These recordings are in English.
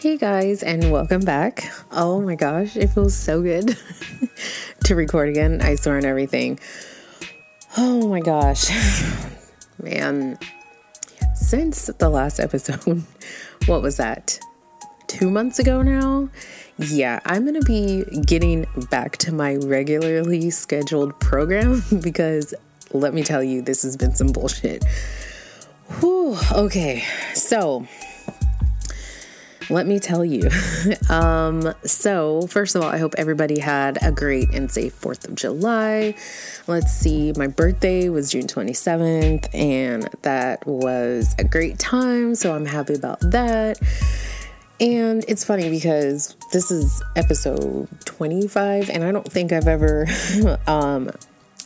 Hey guys, and welcome back. Oh my gosh, it feels so good to record again. I swear on everything. Oh my gosh, man. Since the last episode, what was that? Two months ago now? Yeah, I'm gonna be getting back to my regularly scheduled program because let me tell you, this has been some bullshit. Whew, okay, so let me tell you. um, so, first of all, I hope everybody had a great and safe 4th of July. Let's see, my birthday was June 27th, and that was a great time. So, I'm happy about that. And it's funny because this is episode 25, and I don't think I've ever um,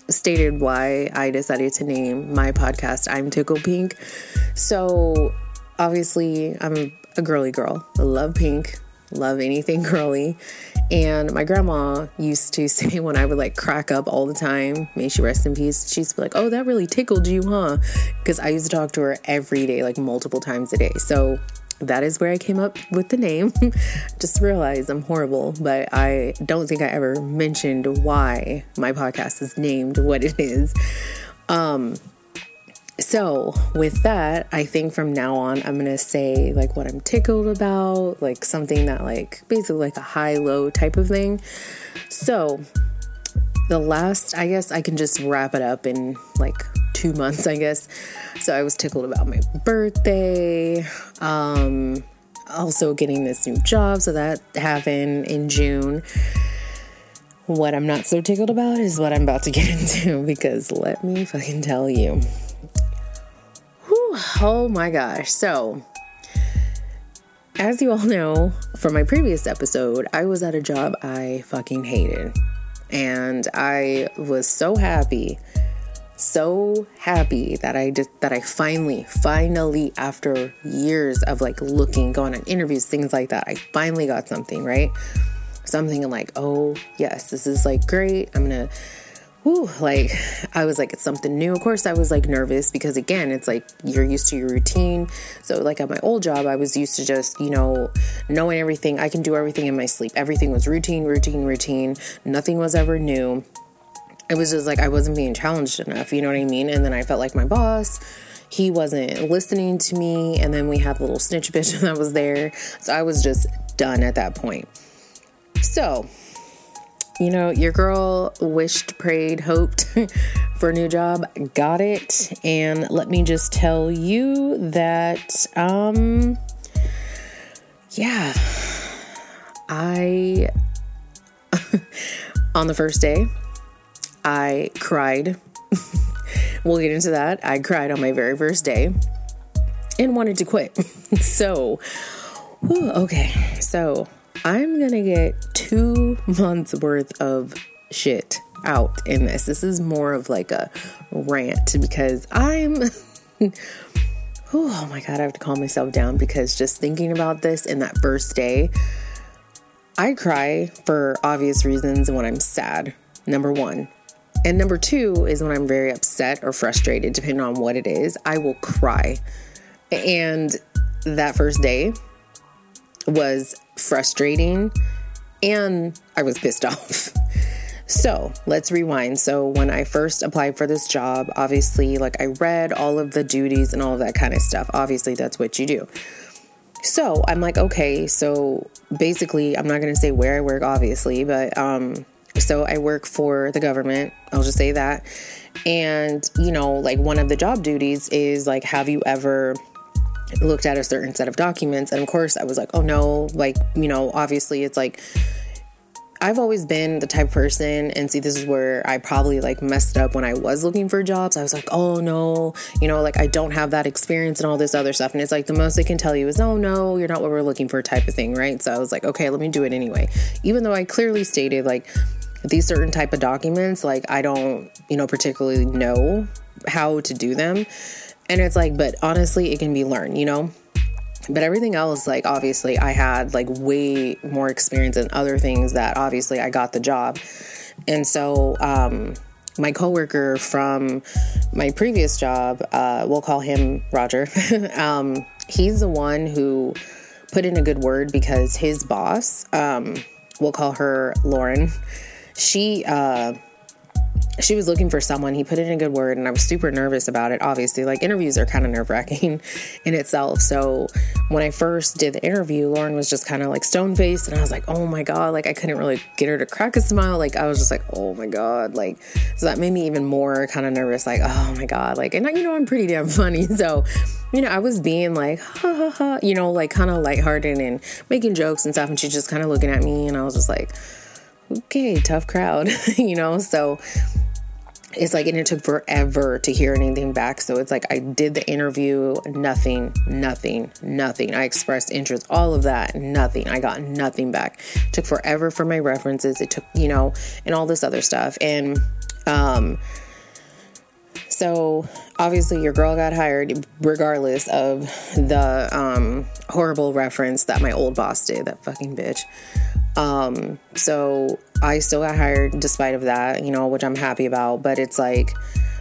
stated why I decided to name my podcast I'm Tickle Pink. So, obviously, I'm a girly girl. I love pink, love anything girly. And my grandma used to say when I would like crack up all the time, may she rest in peace, she'd be like, Oh, that really tickled you, huh? Because I used to talk to her every day, like multiple times a day. So that is where I came up with the name. Just realized I'm horrible, but I don't think I ever mentioned why my podcast is named what it is. Um, so, with that, I think from now on, I'm gonna say like what I'm tickled about, like something that, like, basically like a high low type of thing. So, the last, I guess I can just wrap it up in like two months, I guess. So, I was tickled about my birthday, um, also getting this new job. So, that happened in June. What I'm not so tickled about is what I'm about to get into because let me fucking tell you. Oh my gosh. So, as you all know from my previous episode, I was at a job I fucking hated. And I was so happy, so happy that I just that I finally, finally, after years of like looking, going on interviews, things like that, I finally got something, right? Something like, oh yes, this is like great. I'm gonna like I was like, it's something new. Of course, I was like nervous because again, it's like you're used to your routine. So, like at my old job, I was used to just, you know, knowing everything. I can do everything in my sleep. Everything was routine, routine, routine. Nothing was ever new. It was just like I wasn't being challenged enough, you know what I mean? And then I felt like my boss, he wasn't listening to me. And then we had the little snitch bitch that was there. So I was just done at that point. So, you know, your girl wished, prayed, hoped for a new job, got it. And let me just tell you that, um, yeah, I, on the first day, I cried. we'll get into that. I cried on my very first day and wanted to quit. so, whew, okay, so I'm gonna get two months worth of shit out in this. This is more of like a rant because I'm. oh my god, I have to calm myself down because just thinking about this in that first day, I cry for obvious reasons when I'm sad. Number one. And number two is when I'm very upset or frustrated, depending on what it is, I will cry. And that first day was frustrating and I was pissed off. So let's rewind. So, when I first applied for this job, obviously, like I read all of the duties and all of that kind of stuff. Obviously, that's what you do. So, I'm like, okay, so basically, I'm not going to say where I work, obviously, but um, so I work for the government. I'll just say that. And, you know, like one of the job duties is like, have you ever looked at a certain set of documents. And of course, I was like, oh no, like, you know, obviously it's like, I've always been the type of person, and see, this is where I probably like messed up when I was looking for jobs. I was like, oh no, you know, like I don't have that experience and all this other stuff. And it's like the most they can tell you is, oh no, you're not what we're looking for, type of thing, right? So I was like, okay, let me do it anyway. Even though I clearly stated like these certain type of documents, like I don't, you know, particularly know how to do them. And it's like, but honestly, it can be learned, you know? But everything else, like, obviously, I had like way more experience in other things that obviously I got the job. And so, um, my coworker from my previous job, uh, we'll call him Roger. um, he's the one who put in a good word because his boss, um, we'll call her Lauren, she uh, she was looking for someone. He put in a good word, and I was super nervous about it. Obviously, like interviews are kind of nerve wracking in itself. So when I first did the interview, Lauren was just kind of like stone faced, and I was like, oh my god, like I couldn't really get her to crack a smile. Like I was just like, oh my god, like so that made me even more kind of nervous. Like oh my god, like and you know I'm pretty damn funny, so you know I was being like ha ha ha, you know like kind of lighthearted and making jokes and stuff, and she's just kind of looking at me, and I was just like okay, tough crowd, you know? So it's like, and it took forever to hear anything back. So it's like, I did the interview, nothing, nothing, nothing. I expressed interest, all of that, nothing. I got nothing back. It took forever for my references. It took, you know, and all this other stuff. And, um, so obviously your girl got hired regardless of the um, horrible reference that my old boss did, that fucking bitch. Um, so I still got hired despite of that, you know, which I'm happy about, but it's like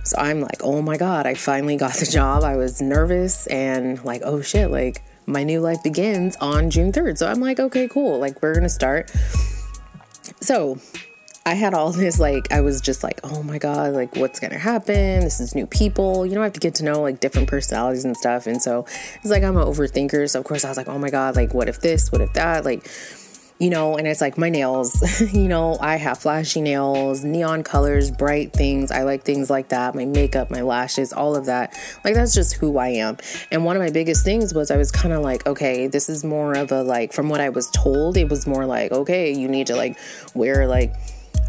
so I'm like, "Oh my god, I finally got the job." I was nervous and like, "Oh shit, like my new life begins on June 3rd." So I'm like, "Okay, cool. Like we're going to start." So, I had all this like I was just like, "Oh my god, like what's going to happen? This is new people. You know, I have to get to know like different personalities and stuff." And so, it's like I'm an overthinker, so of course I was like, "Oh my god, like what if this? What if that?" Like you know, and it's like my nails, you know, I have flashy nails, neon colors, bright things. I like things like that. My makeup, my lashes, all of that. Like, that's just who I am. And one of my biggest things was I was kind of like, okay, this is more of a like, from what I was told, it was more like, okay, you need to like wear like,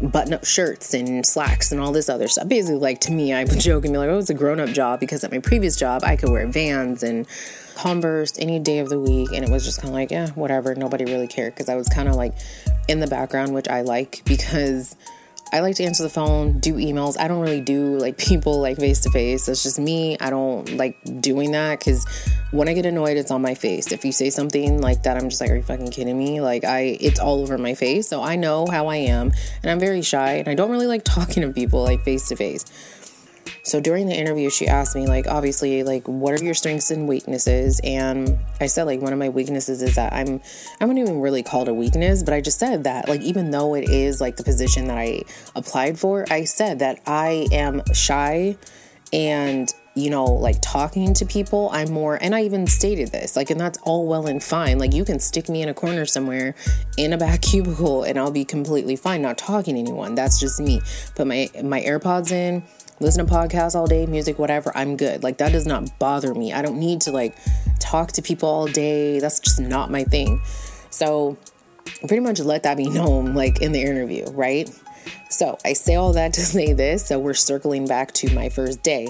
button up shirts and slacks and all this other stuff. Basically, like to me, I would joke and be like, oh, it's a grown up job because at my previous job, I could wear vans and Converse any day of the week. And it was just kind of like, yeah, whatever. Nobody really cared because I was kind of like in the background, which I like because I like to answer the phone, do emails. I don't really do like people like face to face. That's just me. I don't like doing that because when I get annoyed, it's on my face. If you say something like that, I'm just like, are you fucking kidding me? Like, I, it's all over my face. So I know how I am. And I'm very shy and I don't really like talking to people like face to face. So during the interview, she asked me, like, obviously, like, what are your strengths and weaknesses? And I said, like, one of my weaknesses is that I'm, I wouldn't even really call it a weakness, but I just said that, like, even though it is like the position that I applied for, I said that I am shy and you know, like talking to people, I'm more, and I even stated this, like, and that's all well and fine. Like, you can stick me in a corner somewhere in a back cubicle and I'll be completely fine not talking to anyone. That's just me. Put my my AirPods in, listen to podcasts all day, music, whatever, I'm good. Like that does not bother me. I don't need to like talk to people all day. That's just not my thing. So pretty much let that be known like in the interview, right? So I say all that to say this. So we're circling back to my first day.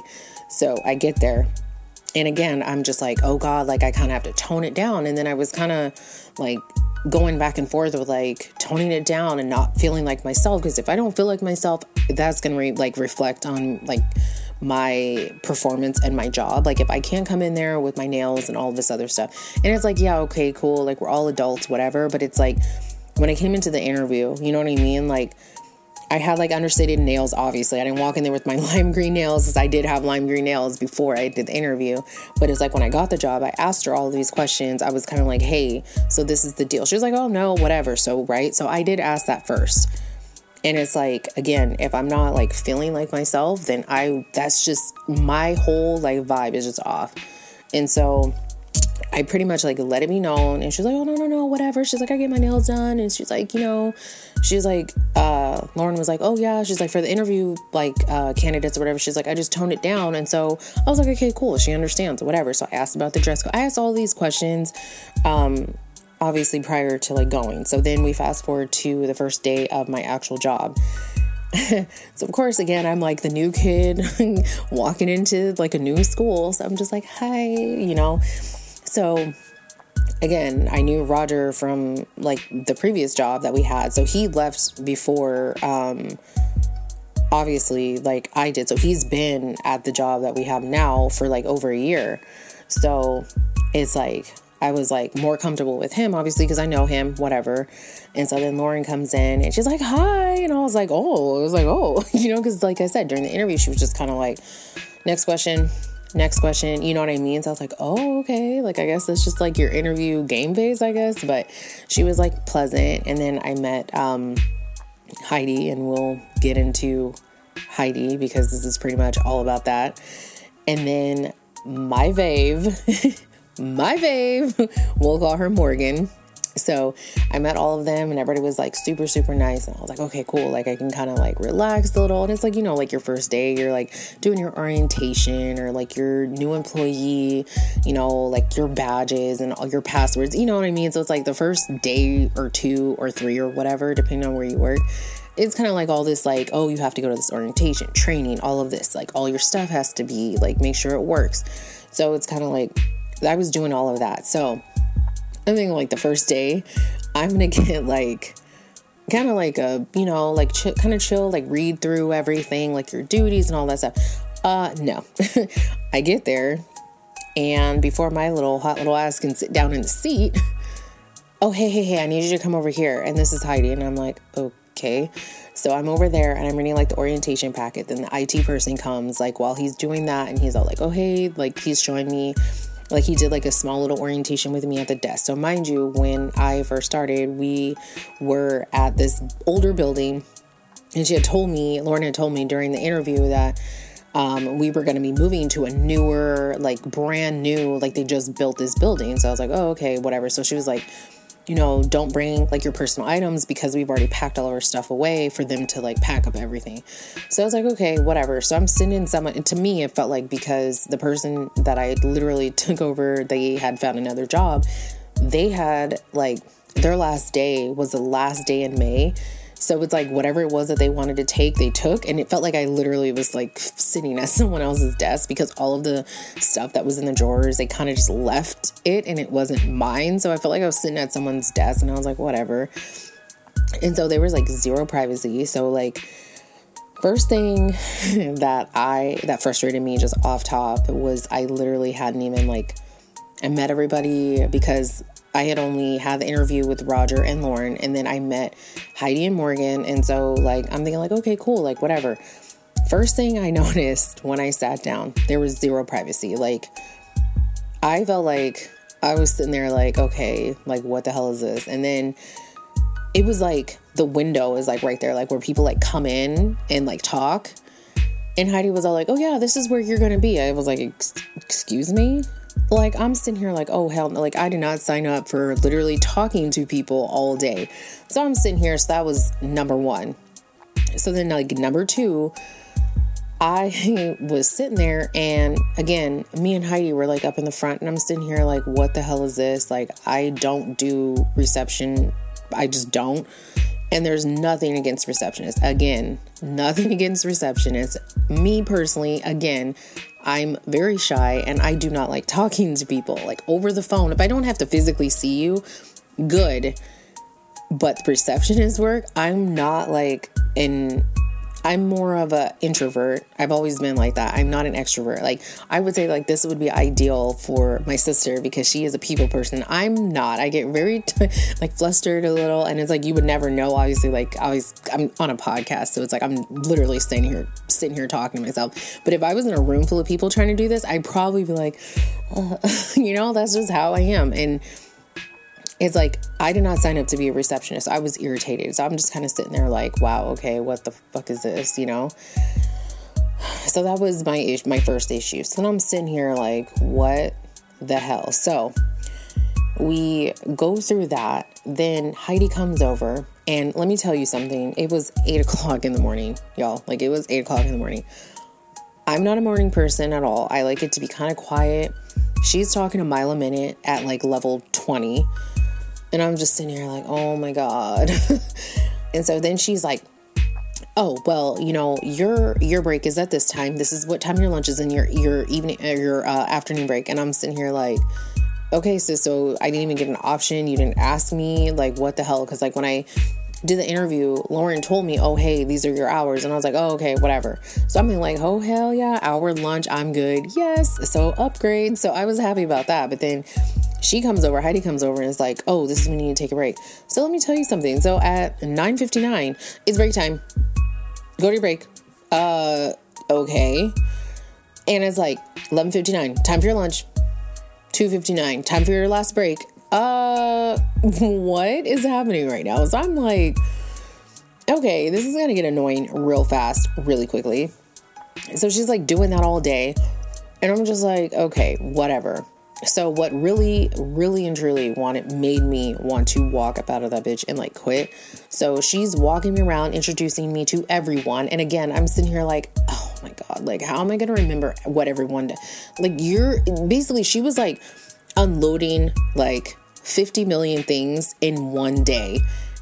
So I get there. And again, I'm just like, oh God, like I kind of have to tone it down. And then I was kind of like going back and forth with like toning it down and not feeling like myself because if I don't feel like myself, that's gonna re- like reflect on like my performance and my job. Like if I can't come in there with my nails and all this other stuff, and it's like yeah, okay, cool, like we're all adults, whatever. But it's like when I came into the interview, you know what I mean, like I had like understated nails, obviously. I didn't walk in there with my lime green nails because I did have lime green nails before I did the interview. But it's like when I got the job, I asked her all these questions. I was kind of like, hey, so this is the deal. She was like, oh, no, whatever. So, right. So I did ask that first. And it's like, again, if I'm not like feeling like myself, then I, that's just my whole like vibe is just off. And so I pretty much like let it be known. And she's like, oh, no, no, no, whatever. She's like, I get my nails done. And she's like, you know, she's like, uh, Lauren was like, oh, yeah. She's like, for the interview, like, uh, candidates or whatever, she's like, I just toned it down. And so I was like, okay, cool. She understands, whatever. So I asked about the dress code. I asked all these questions. Um, obviously prior to like going. So then we fast forward to the first day of my actual job. so of course again I'm like the new kid walking into like a new school. So I'm just like, "Hi," you know. So again, I knew Roger from like the previous job that we had. So he left before um obviously like I did. So he's been at the job that we have now for like over a year. So it's like I was like more comfortable with him, obviously, because I know him, whatever. And so then Lauren comes in and she's like, hi. And I was like, oh, I was like, oh, you know, because like I said, during the interview, she was just kind of like, next question, next question, you know what I mean? So I was like, oh, okay. Like, I guess that's just like your interview game phase, I guess. But she was like pleasant. And then I met um, Heidi, and we'll get into Heidi because this is pretty much all about that. And then my fave, my fave, we'll call her Morgan. So I met all of them and everybody was like super, super nice. And I was like, okay, cool. Like I can kind of like relax a little. And it's like, you know, like your first day, you're like doing your orientation or like your new employee, you know, like your badges and all your passwords. You know what I mean? So it's like the first day or two or three or whatever, depending on where you work it's kind of like all this like oh you have to go to this orientation training all of this like all your stuff has to be like make sure it works so it's kind of like i was doing all of that so I think like the first day, I'm gonna get like kind of like a you know like ch- kind of chill, like read through everything, like your duties and all that stuff. Uh, no, I get there, and before my little hot little ass can sit down in the seat, oh hey hey hey, I need you to come over here, and this is Heidi, and I'm like okay. So I'm over there and I'm reading like the orientation packet. Then the IT person comes like while he's doing that, and he's all like, oh hey, like he's showing me like he did like a small little orientation with me at the desk. So mind you, when I first started, we were at this older building and she had told me, Lauren had told me during the interview that um, we were going to be moving to a newer, like brand new, like they just built this building. So I was like, oh, okay, whatever. So she was like, you know, don't bring like your personal items because we've already packed all of our stuff away for them to like pack up everything. So I was like, okay, whatever. So I'm sending someone, to me, it felt like because the person that I literally took over, they had found another job. They had like their last day was the last day in May. So it's like whatever it was that they wanted to take, they took. And it felt like I literally was like sitting at someone else's desk because all of the stuff that was in the drawers, they kind of just left it and it wasn't mine. So I felt like I was sitting at someone's desk and I was like, whatever. And so there was like zero privacy. So, like, first thing that I that frustrated me just off top was I literally hadn't even like I met everybody because I had only had the interview with Roger and Lauren, and then I met Heidi and Morgan. And so, like, I'm thinking, like, okay, cool, like, whatever. First thing I noticed when I sat down, there was zero privacy. Like, I felt like I was sitting there, like, okay, like, what the hell is this? And then it was like the window is like right there, like, where people like come in and like talk. And Heidi was all like, oh, yeah, this is where you're gonna be. I was like, excuse me? Like I'm sitting here like, oh hell, like I did not sign up for literally talking to people all day. So I'm sitting here, so that was number one. So then like number two, I was sitting there and again, me and Heidi were like up in the front and I'm sitting here like, what the hell is this? Like I don't do reception. I just don't. And there's nothing against receptionists. Again, nothing against receptionists. Me personally, again, I'm very shy and I do not like talking to people like over the phone. If I don't have to physically see you, good. But receptionist work, I'm not like in I'm more of a introvert. I've always been like that. I'm not an extrovert. Like I would say like this would be ideal for my sister because she is a people person. I'm not. I get very t- like flustered a little and it's like you would never know obviously like I was I'm on a podcast so it's like I'm literally sitting here sitting here talking to myself. But if I was in a room full of people trying to do this, I'd probably be like uh, you know, that's just how I am and it's like I did not sign up to be a receptionist. I was irritated. So I'm just kind of sitting there like, wow, okay, what the fuck is this, you know? So that was my my first issue. So then I'm sitting here like, what the hell? So we go through that. Then Heidi comes over, and let me tell you something. It was eight o'clock in the morning, y'all. Like it was eight o'clock in the morning. I'm not a morning person at all. I like it to be kind of quiet. She's talking a mile a minute at like level 20 and I'm just sitting here like, oh my God. and so then she's like, oh well you know your your break is at this time. This is what time your lunch is and your your evening uh, your uh, afternoon break. And i'm sitting here like okay so so i didn't even get an option. You didn't ask me like what the hell? Because like when i did the interview lauren told me oh hey these are your hours. And i was like oh okay whatever. So i'm like oh hell yeah hour lunch i'm good. Yes so upgrade. So i was happy about that. But then she comes over, Heidi comes over and is like, "Oh, this is when you need to take a break." So let me tell you something. So at 9:59, it's break time. Go to your break. Uh, okay. And it's like 11:59, time for your lunch. 2:59, time for your last break. Uh, what is happening right now? So I'm like, okay, this is gonna get annoying real fast, really quickly. So she's like doing that all day. And I'm just like, okay, whatever. So what really, really and truly wanted made me want to walk up out of that bitch and like quit. So she's walking me around, introducing me to everyone. And again, I'm sitting here like, oh my God, like how am I gonna remember what everyone did? Like you're basically she was like unloading like 50 million things in one day.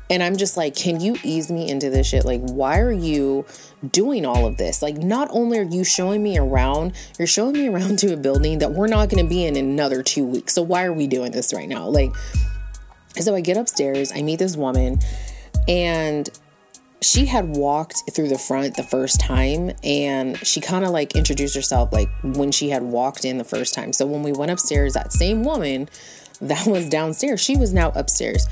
And I'm just like, can you ease me into this shit? Like, why are you doing all of this? Like, not only are you showing me around, you're showing me around to a building that we're not going to be in in another two weeks. So, why are we doing this right now? Like, so I get upstairs, I meet this woman, and she had walked through the front the first time and she kind of like introduced herself like when she had walked in the first time. So when we went upstairs, that same woman that was downstairs, she was now upstairs.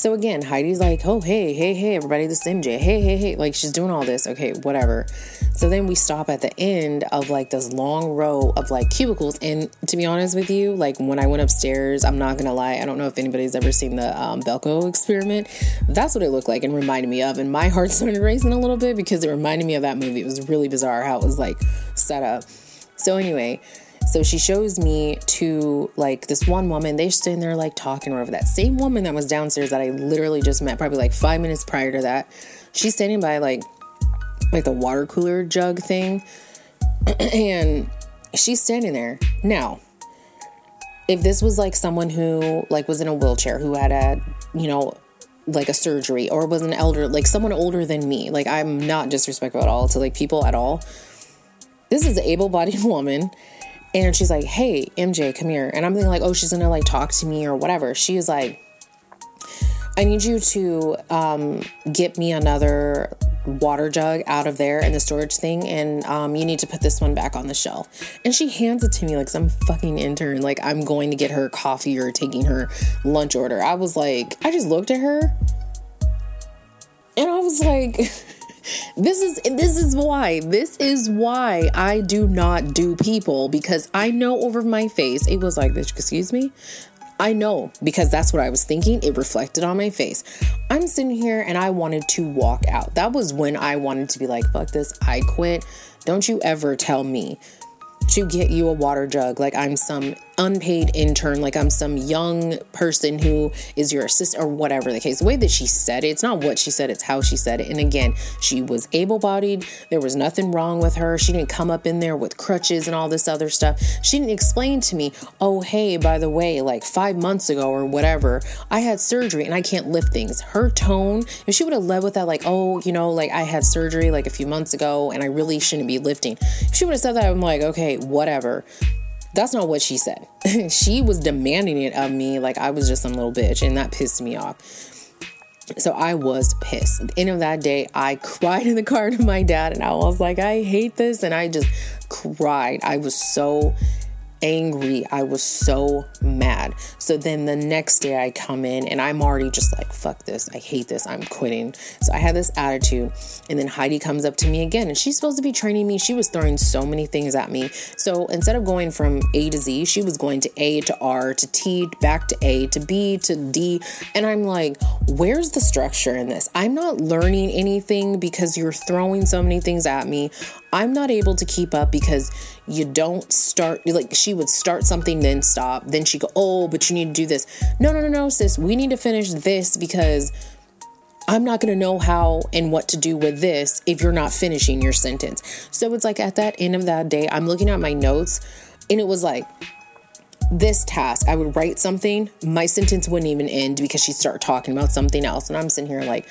So again, Heidi's like, oh, hey, hey, hey, everybody, this is MJ. Hey, hey, hey. Like she's doing all this. Okay, whatever. So then we stop at the end of like this long row of like cubicles. And to be honest with you, like when I went upstairs, I'm not gonna lie, I don't know if anybody's ever seen the um, Belko experiment. That's what it looked like and reminded me of. And my heart started racing a little bit because it reminded me of that movie. It was really bizarre how it was like set up. So anyway, so she shows me to like this one woman. They're sitting there like talking or whatever. That same woman that was downstairs that I literally just met probably like five minutes prior to that. She's standing by like like the water cooler jug thing. and she's standing there. Now, if this was like someone who like was in a wheelchair who had a you know, like a surgery or was an elder like someone older than me like i'm not disrespectful at all to like people at all this is an able-bodied woman and she's like, hey, MJ, come here. And I'm thinking, like, oh, she's gonna like talk to me or whatever. She is like, I need you to um, get me another water jug out of there in the storage thing, and um, you need to put this one back on the shelf. And she hands it to me like some fucking intern, like I'm going to get her coffee or taking her lunch order. I was like, I just looked at her and I was like, this is this is why this is why I do not do people because I know over my face it was like excuse me? I know because that's what I was thinking it reflected on my face. I'm sitting here and I wanted to walk out. That was when I wanted to be like fuck this I quit. Don't you ever tell me to get you a water jug. Like I'm some unpaid intern, like I'm some young person who is your assistant or whatever the case. The way that she said it, it's not what she said, it's how she said it. And again, she was able bodied. There was nothing wrong with her. She didn't come up in there with crutches and all this other stuff. She didn't explain to me, oh, hey, by the way, like five months ago or whatever, I had surgery and I can't lift things. Her tone, if she would have led with that, like, oh, you know, like I had surgery like a few months ago and I really shouldn't be lifting. If she would have said that, I'm like, okay, whatever. That's not what she said. she was demanding it of me like I was just some little bitch, and that pissed me off. So I was pissed. At the end of that day, I cried in the car to my dad, and I was like, I hate this. And I just cried. I was so angry. I was so mad. So then the next day I come in and I'm already just like, fuck this. I hate this. I'm quitting. So I had this attitude. And then Heidi comes up to me again and she's supposed to be training me. She was throwing so many things at me. So instead of going from A to Z, she was going to A to R to T, back to A to B to D. And I'm like, where's the structure in this? I'm not learning anything because you're throwing so many things at me. I'm not able to keep up because you don't start like she would start something then stop then she go oh but you need to do this no no no no sis we need to finish this because I'm not going to know how and what to do with this if you're not finishing your sentence. So it's like at that end of that day, I'm looking at my notes and it was like this task. I would write something, my sentence wouldn't even end because she'd start talking about something else. And I'm sitting here like,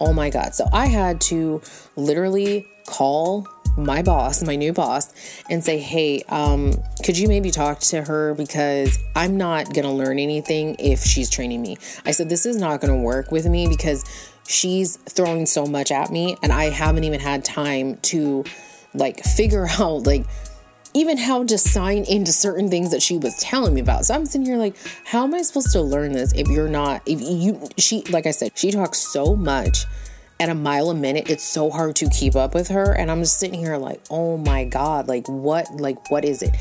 oh my God. So I had to literally call my boss, my new boss, and say, hey, um, could you maybe talk to her because I'm not going to learn anything if she's training me. I said, this is not going to work with me because she's throwing so much at me and I haven't even had time to like figure out like even how to sign into certain things that she was telling me about. So I'm sitting here like, how am I supposed to learn this if you're not if you she like I said, she talks so much at a mile a minute. It's so hard to keep up with her. And I'm just sitting here like, oh my God, like what, like what is it?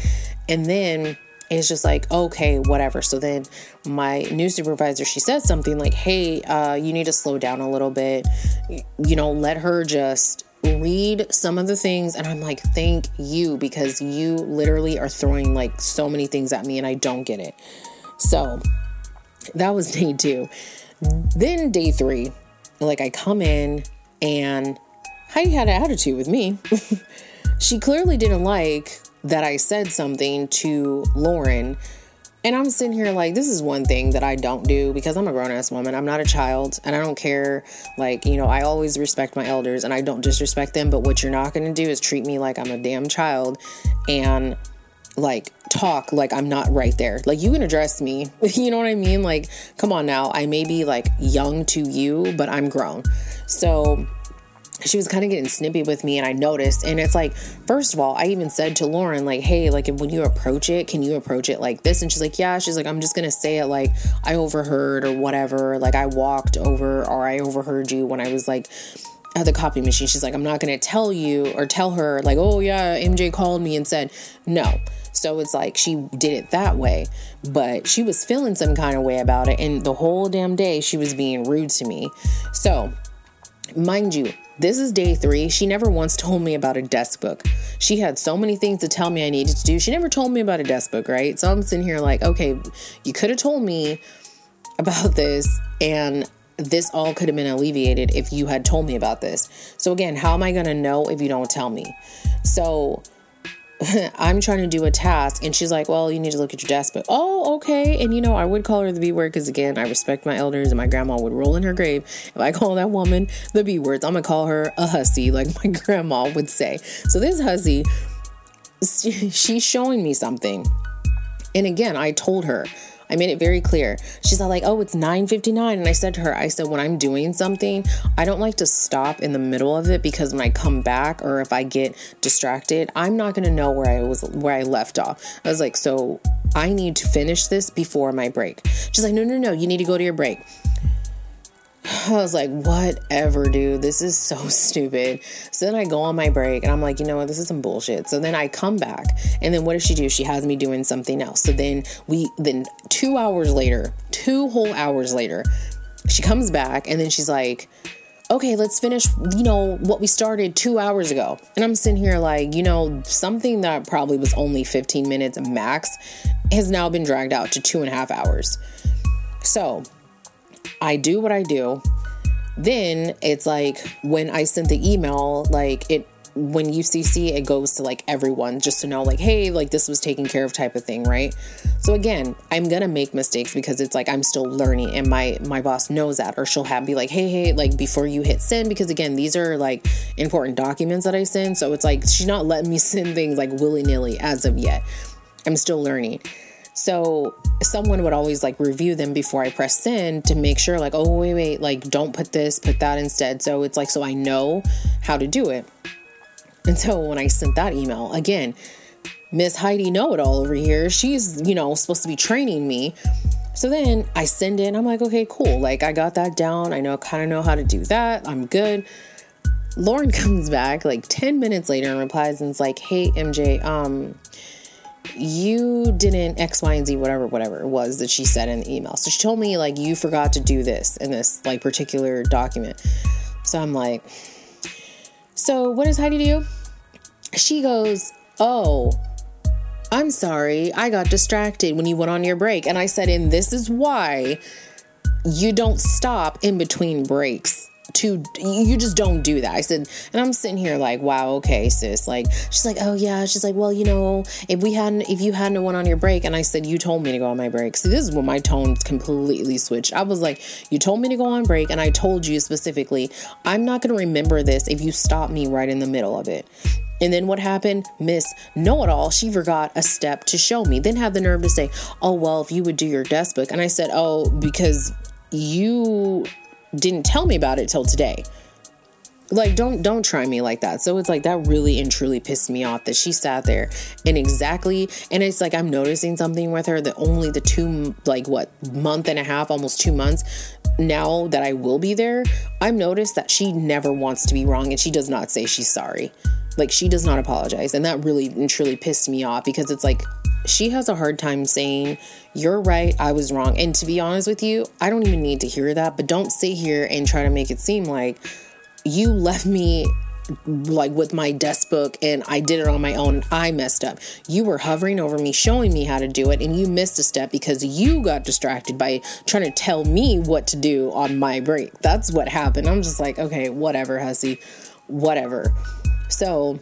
And then it's just like, okay, whatever. So then my new supervisor, she said something like, hey, uh, you need to slow down a little bit. You know, let her just read some of the things and I'm like, thank you because you literally are throwing like so many things at me and I don't get it. So that was day two. Then day three, like I come in and Heidi had an attitude with me. she clearly didn't like that I said something to Lauren and I'm sitting here like, this is one thing that I don't do because I'm a grown ass woman. I'm not a child and I don't care. Like, you know, I always respect my elders and I don't disrespect them. But what you're not going to do is treat me like I'm a damn child and like talk like I'm not right there. Like, you can address me. you know what I mean? Like, come on now. I may be like young to you, but I'm grown. So, she was kind of getting snippy with me and I noticed and it's like first of all I even said to Lauren like hey like when you approach it can you approach it like this and she's like yeah she's like I'm just going to say it like I overheard or whatever like I walked over or I overheard you when I was like at the copy machine she's like I'm not going to tell you or tell her like oh yeah MJ called me and said no so it's like she did it that way, but she was feeling some kind of way about it. And the whole damn day she was being rude to me. So, mind you, this is day three. She never once told me about a desk book. She had so many things to tell me I needed to do. She never told me about a desk book, right? So I'm sitting here like, okay, you could have told me about this and this all could have been alleviated if you had told me about this. So again, how am I going to know if you don't tell me? So I'm trying to do a task and she's like, Well, you need to look at your desk. But oh, okay. And you know, I would call her the B word because again, I respect my elders and my grandma would roll in her grave. If I call that woman the B words, I'm gonna call her a hussy, like my grandma would say. So this hussy, she's showing me something. And again, I told her, I made it very clear. She's like, oh, it's 9.59. And I said to her, I said, when I'm doing something, I don't like to stop in the middle of it because when I come back or if I get distracted, I'm not going to know where I was, where I left off. I was like, so I need to finish this before my break. She's like, no, no, no, you need to go to your break. I was like, whatever, dude. This is so stupid. So then I go on my break and I'm like, you know what? This is some bullshit. So then I come back and then what does she do? She has me doing something else. So then we, then two hours later, two whole hours later, she comes back and then she's like, okay, let's finish, you know, what we started two hours ago. And I'm sitting here like, you know, something that probably was only 15 minutes max has now been dragged out to two and a half hours. So I do what I do. Then it's like when I sent the email, like it when you CC, it goes to like everyone just to know, like, hey, like this was taken care of type of thing, right? So again, I'm gonna make mistakes because it's like I'm still learning, and my my boss knows that, or she'll have be like, hey, hey, like before you hit send, because again, these are like important documents that I send, so it's like she's not letting me send things like willy nilly as of yet. I'm still learning. So someone would always like review them before I press send to make sure, like, oh, wait, wait, like, don't put this, put that instead. So it's like, so I know how to do it. And so when I sent that email, again, Miss Heidi Know It All over here, she's, you know, supposed to be training me. So then I send it, I'm like, okay, cool. Like, I got that down. I know, kind of know how to do that. I'm good. Lauren comes back like 10 minutes later and replies and is like, hey, MJ, um, you didn't X, Y, and Z, whatever, whatever it was that she said in the email. So she told me, like, you forgot to do this in this, like, particular document. So I'm like, so what does Heidi do? She goes, oh, I'm sorry, I got distracted when you went on your break. And I said, and this is why you don't stop in between breaks to you just don't do that. I said, and I'm sitting here like, wow, okay, sis. Like, she's like, oh yeah. She's like, well, you know, if we hadn't, if you hadn't went on your break, and I said, you told me to go on my break. See, this is when my tone completely switched. I was like, you told me to go on break, and I told you specifically, I'm not gonna remember this if you stop me right in the middle of it. And then what happened? Miss Know It All, she forgot a step to show me. Then had the nerve to say, Oh, well, if you would do your desk book. And I said, Oh, because you didn't tell me about it till today. like don't don't try me like that. So it's like that really and truly pissed me off that she sat there and exactly and it's like i'm noticing something with her that only the two like what month and a half almost two months now that i will be there i've noticed that she never wants to be wrong and she does not say she's sorry. Like she does not apologize. And that really and truly pissed me off because it's like she has a hard time saying, You're right, I was wrong. And to be honest with you, I don't even need to hear that, but don't sit here and try to make it seem like you left me like with my desk book and I did it on my own. I messed up. You were hovering over me, showing me how to do it, and you missed a step because you got distracted by trying to tell me what to do on my break. That's what happened. I'm just like, okay, whatever, hussy, whatever. So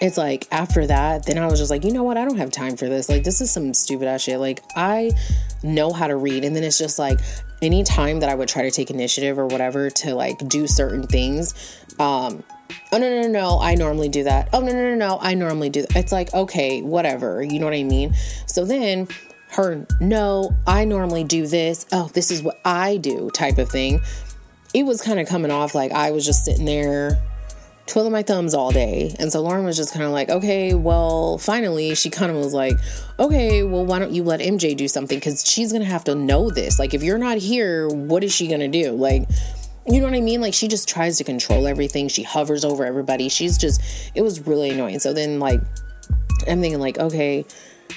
it's like after that, then I was just like, you know what? I don't have time for this. Like, this is some stupid ass shit. Like, I know how to read. And then it's just like, anytime that I would try to take initiative or whatever to like do certain things, um, oh no, no, no, no, I normally do that. Oh no, no, no, no, I normally do that. It's like, okay, whatever. You know what I mean? So then her, no, I normally do this. Oh, this is what I do type of thing. It was kind of coming off like I was just sitting there twiddling my thumbs all day. And so Lauren was just kind of like, okay, well, finally, she kind of was like, okay, well, why don't you let MJ do something? Because she's going to have to know this. Like, if you're not here, what is she going to do? Like, you know what I mean? Like, she just tries to control everything. She hovers over everybody. She's just, it was really annoying. So then, like, I'm thinking, like, okay,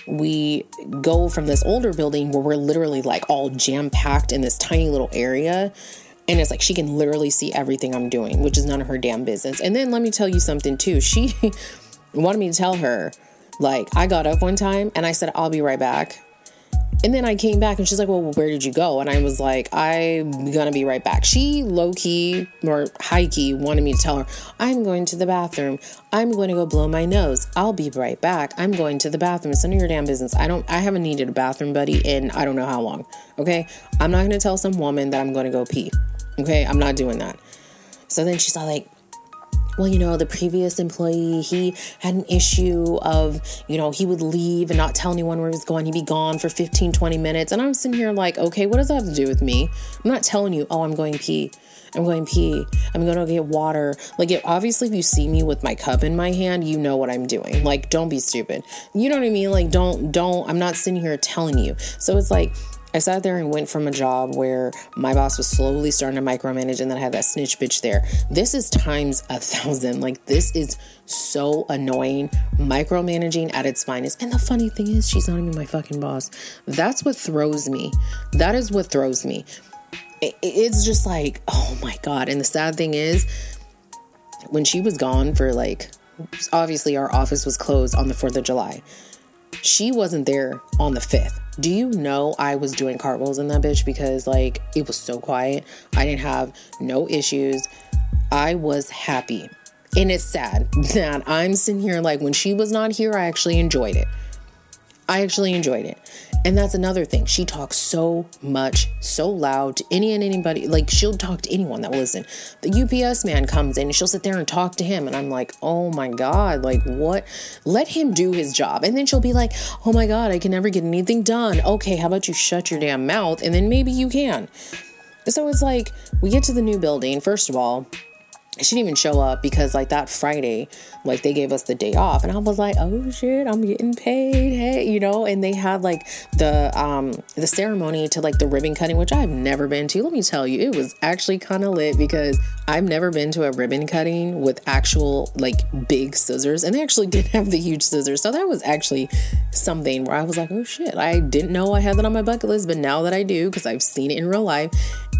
we go from this older building where we're literally like all jam packed in this tiny little area and it's like she can literally see everything I'm doing, which is none of her damn business. And then let me tell you something too. She wanted me to tell her, like, I got up one time and I said, I'll be right back. And then I came back and she's like, Well, where did you go? And I was like, I'm gonna be right back. She low key or high key wanted me to tell her, I'm going to the bathroom. I'm going to go blow my nose. I'll be right back. I'm going to the bathroom. It's none of your damn business. I don't, I haven't needed a bathroom buddy in I don't know how long. Okay. I'm not gonna tell some woman that I'm gonna go pee. Okay, I'm not doing that. So then she's all like, well, you know, the previous employee, he had an issue of, you know, he would leave and not tell anyone where he was going. He'd be gone for 15, 20 minutes. And I'm sitting here like, okay, what does that have to do with me? I'm not telling you, oh, I'm going pee. I'm going pee. I'm going to get water. Like, it, obviously, if you see me with my cup in my hand, you know what I'm doing. Like, don't be stupid. You know what I mean? Like, don't, don't, I'm not sitting here telling you. So it's like, I sat there and went from a job where my boss was slowly starting to micromanage and then I had that snitch bitch there. This is times a thousand. Like, this is so annoying. Micromanaging at its finest. And the funny thing is, she's not even my fucking boss. That's what throws me. That is what throws me. It's just like, oh my God. And the sad thing is, when she was gone for like, obviously, our office was closed on the 4th of July. She wasn't there on the 5th. Do you know I was doing cartwheels in that bitch because like it was so quiet. I didn't have no issues. I was happy. And it's sad that I'm sitting here like when she was not here, I actually enjoyed it. I actually enjoyed it. And that's another thing. She talks so much, so loud to any and anybody. Like she'll talk to anyone that will listen. The UPS man comes in and she'll sit there and talk to him. And I'm like, oh my God, like what? Let him do his job. And then she'll be like, oh my God, I can never get anything done. Okay, how about you shut your damn mouth? And then maybe you can. So it's like, we get to the new building. First of all, she didn't even show up because like that Friday, like they gave us the day off, and I was like, oh shit, I'm getting paid, hey, you know. And they had like the um the ceremony to like the ribbon cutting, which I've never been to. Let me tell you, it was actually kind of lit because I've never been to a ribbon cutting with actual like big scissors, and they actually did have the huge scissors, so that was actually something where I was like, oh shit, I didn't know I had that on my bucket list, but now that I do, because I've seen it in real life,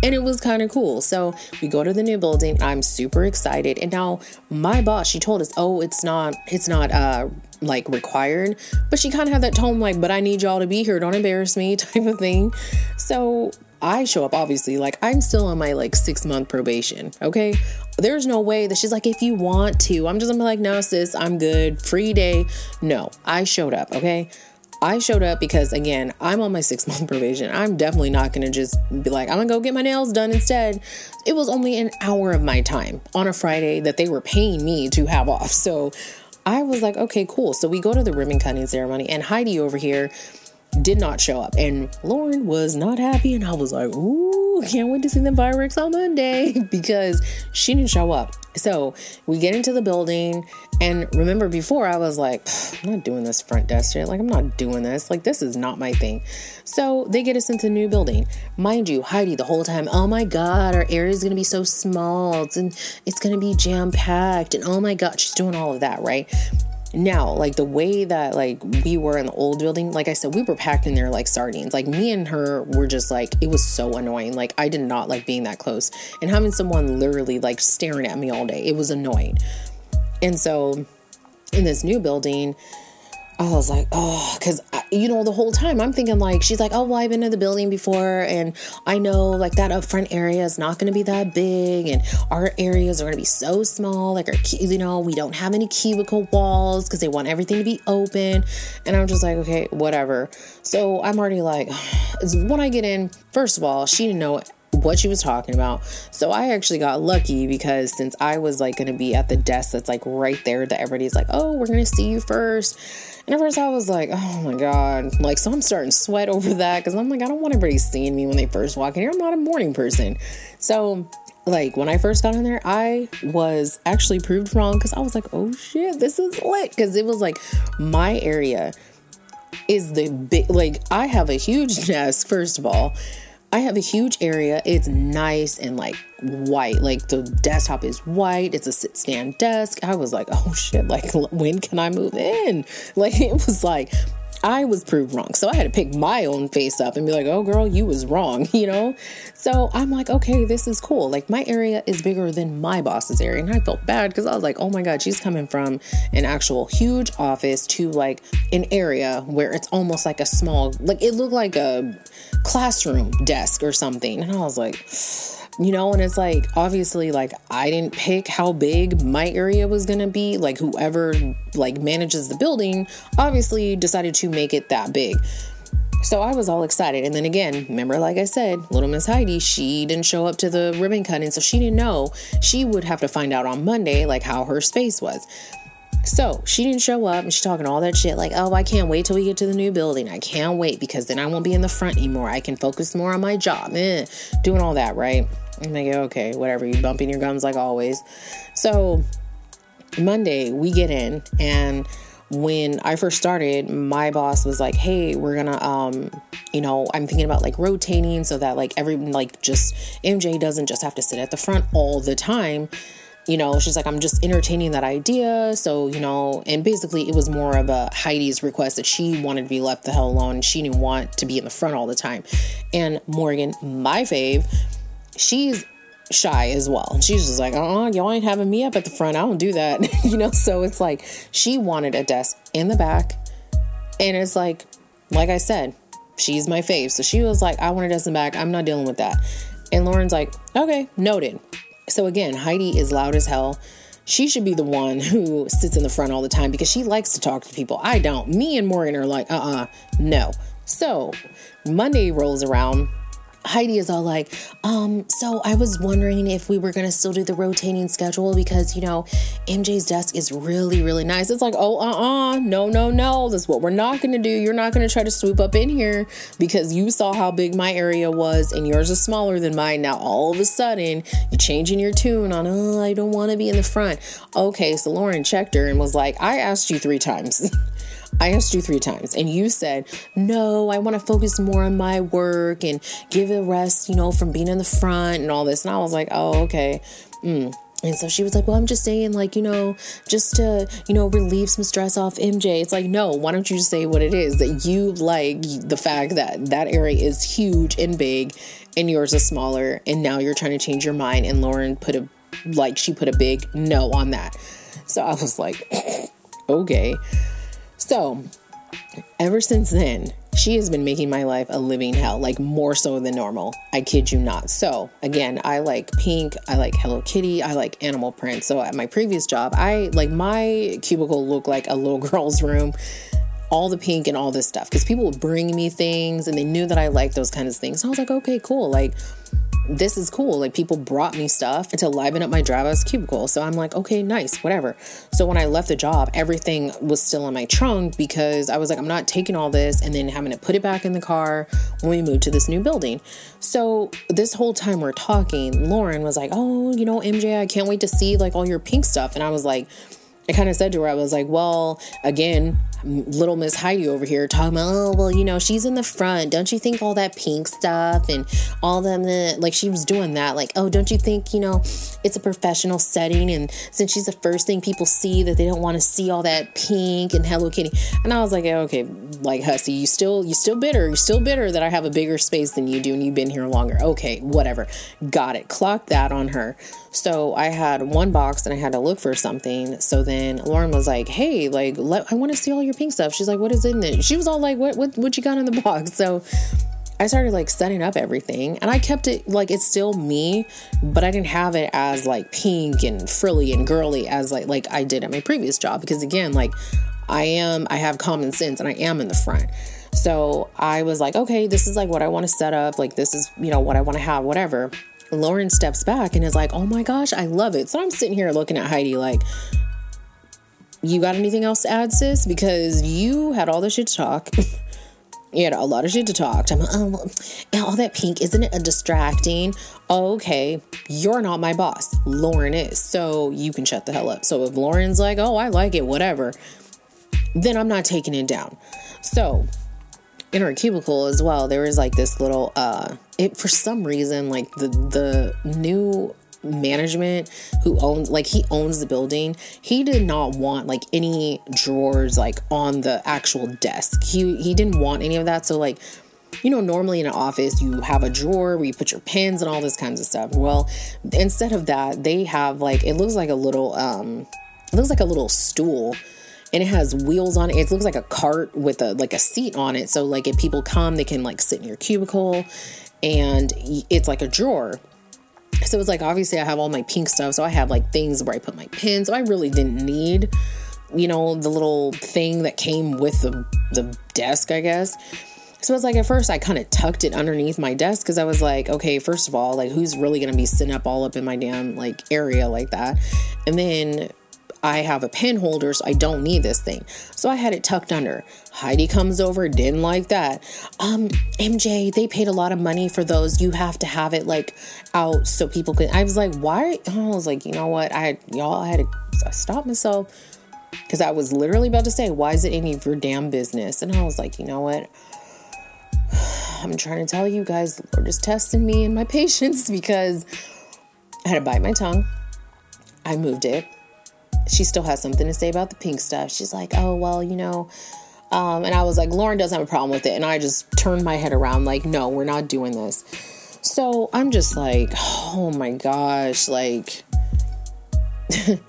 and it was kind of cool. So we go to the new building. I'm super excited. And now my boss, she told us, oh, it's not, it's not uh like required, but she kind of had that tone like, but I need y'all to be here. Don't embarrass me, type of thing. So I show up obviously like I'm still on my like six month probation. Okay. There's no way that she's like, if you want to, I'm just gonna be like, no, sis, I'm good. Free day. No, I showed up. Okay. I showed up because, again, I'm on my six month probation. I'm definitely not going to just be like, I'm going to go get my nails done instead. It was only an hour of my time on a Friday that they were paying me to have off. So I was like, okay, cool. So we go to the ribbon cutting ceremony, and Heidi over here did not show up. And Lauren was not happy. And I was like, ooh, can't wait to see the fireworks on Monday because she didn't show up. So we get into the building, and remember before I was like, I'm not doing this front desk shit. Like, I'm not doing this. Like, this is not my thing. So they get us into the new building. Mind you, Heidi, the whole time, oh my God, our area is gonna be so small. It's, and it's gonna be jam packed. And oh my God, she's doing all of that, right? Now like the way that like we were in the old building like i said we were packed in there like sardines. Like me and her were just like it was so annoying. Like i did not like being that close. And having someone literally like staring at me all day it was annoying. And so in this new building I was like, oh, because, you know, the whole time I'm thinking, like, she's like, oh, well, I've been to the building before, and I know, like, that up front area is not going to be that big, and our areas are going to be so small. Like, our, you know, we don't have any cubicle walls because they want everything to be open. And I'm just like, okay, whatever. So I'm already like, when I get in, first of all, she didn't know what she was talking about. So I actually got lucky because since I was like going to be at the desk that's like right there, that everybody's like, oh, we're going to see you first. At first I was like, oh my God. Like, so I'm starting to sweat over that because I'm like, I don't want everybody seeing me when they first walk in here. I'm not a morning person. So, like, when I first got in there, I was actually proved wrong because I was like, oh shit, this is lit. Because it was like my area is the big, like, I have a huge desk, first of all. I have a huge area. It's nice and like white. Like the desktop is white. It's a sit stand desk. I was like, oh shit, like when can I move in? Like it was like I was proved wrong. So I had to pick my own face up and be like, oh, girl, you was wrong, you know? So I'm like, okay, this is cool. Like, my area is bigger than my boss's area. And I felt bad because I was like, oh my God, she's coming from an actual huge office to like an area where it's almost like a small, like, it looked like a classroom desk or something. And I was like, you know and it's like obviously like i didn't pick how big my area was to be like whoever like manages the building obviously decided to make it that big so I was all excited. And then again, remember, like I said, little Miss Heidi, she didn't show up to the ribbon cutting. So she didn't know. She would have to find out on Monday, like how her space was. So she didn't show up and she's talking all that shit like, oh, I can't wait till we get to the new building. I can't wait because then I won't be in the front anymore. I can focus more on my job. Eh, doing all that, right? And they go, okay, whatever. You bumping your gums like always. So Monday we get in and when I first started, my boss was like, "Hey, we're gonna, um, you know, I'm thinking about like rotating so that like every like just MJ doesn't just have to sit at the front all the time." you know, she's like, I'm just entertaining that idea. So, you know, and basically it was more of a Heidi's request that she wanted to be left the hell alone. She didn't want to be in the front all the time. And Morgan, my fave, she's shy as well. She's just like, uh y'all ain't having me up at the front. I don't do that. you know, so it's like she wanted a desk in the back. And it's like, like I said, she's my fave. So she was like, I want a desk in the back. I'm not dealing with that. And Lauren's like, okay, noted. So again, Heidi is loud as hell. She should be the one who sits in the front all the time because she likes to talk to people. I don't. Me and Morgan are like, uh uh-uh, uh, no. So Monday rolls around. Heidi is all like, um, so I was wondering if we were gonna still do the rotating schedule because you know, MJ's desk is really, really nice. It's like, oh, uh, uh, no, no, no, that's what we're not gonna do. You're not gonna try to swoop up in here because you saw how big my area was and yours is smaller than mine. Now all of a sudden you're changing your tune on, oh, I don't wanna be in the front. Okay, so Lauren checked her and was like, I asked you three times. I asked you three times and you said, no, I want to focus more on my work and give a rest, you know, from being in the front and all this. And I was like, oh, okay. Mm. And so she was like, Well, I'm just saying, like, you know, just to, you know, relieve some stress off MJ. It's like, no, why don't you just say what it is that you like the fact that that area is huge and big and yours is smaller. And now you're trying to change your mind. And Lauren put a, like, she put a big no on that. So I was like, Okay. So, ever since then, she has been making my life a living hell, like more so than normal. I kid you not. So, again, I like pink, I like Hello Kitty, I like animal print. So, at my previous job, I like my cubicle looked like a little girl's room. All the pink and all this stuff because people would bring me things and they knew that I liked those kinds of things. So I was like, okay, cool. Like, this is cool. Like people brought me stuff to liven up my drive cubicle. So I'm like, okay, nice, whatever. So when I left the job, everything was still in my trunk because I was like, I'm not taking all this and then having to put it back in the car when we moved to this new building. So this whole time we're talking, Lauren was like, oh, you know, MJ, I can't wait to see like all your pink stuff. And I was like, I kind of said to her, I was like, well, again, little Miss Heidi over here talking about, oh, well, you know, she's in the front. Don't you think all that pink stuff and all them, like she was doing that, like, oh, don't you think, you know, it's a professional setting. And since she's the first thing people see, that they don't want to see all that pink and Hello Kitty. And I was like, okay, like Hussy, you still, you still bitter. You're still bitter that I have a bigger space than you do and you've been here longer. Okay, whatever. Got it. Clock that on her. So I had one box and I had to look for something. So then Lauren was like, hey, like, let, I want to see all your pink stuff. She's like, what is in it? She was all like, what, what, what you got in the box? So I started like setting up everything and I kept it like it's still me, but I didn't have it as like pink and frilly and girly as like like I did at my previous job because again, like I am I have common sense and I am in the front. So I was like, okay, this is like what I want to set up, like this is, you know, what I want to have, whatever. Lauren steps back and is like, "Oh my gosh, I love it." So I'm sitting here looking at Heidi like, you got anything else to add, sis? Because you had all the shit to talk. you had a lot of shit to talk. I'm like, oh, all that pink, isn't it a distracting? okay, you're not my boss. Lauren is. So you can shut the hell up. So if Lauren's like, oh, I like it, whatever, then I'm not taking it down. So in our cubicle as well, there was like this little uh it for some reason like the the new management who owns like he owns the building he did not want like any drawers like on the actual desk. He he didn't want any of that so like you know normally in an office you have a drawer where you put your pens and all this kinds of stuff. Well instead of that they have like it looks like a little um it looks like a little stool and it has wheels on it. It looks like a cart with a like a seat on it. So like if people come, they can like sit in your cubicle and it's like a drawer. So it's like obviously I have all my pink stuff. So I have like things where I put my pins. So I really didn't need, you know, the little thing that came with the the desk, I guess. So it's like at first I kind of tucked it underneath my desk because I was like, okay, first of all, like who's really gonna be sitting up all up in my damn like area like that? And then I have a pen holder, so I don't need this thing. So I had it tucked under. Heidi comes over, didn't like that. Um, MJ, they paid a lot of money for those. You have to have it like out so people can. I was like, why? I was like, you know what? I y'all, I had to stop myself because I was literally about to say, why is it any of your damn business? And I was like, you know what? I'm trying to tell you guys, the Lord is testing me and my patience because I had to bite my tongue. I moved it she still has something to say about the pink stuff. She's like, oh, well, you know. Um, and I was like, Lauren doesn't have a problem with it. And I just turned my head around, like, no, we're not doing this. So I'm just like, oh my gosh, like,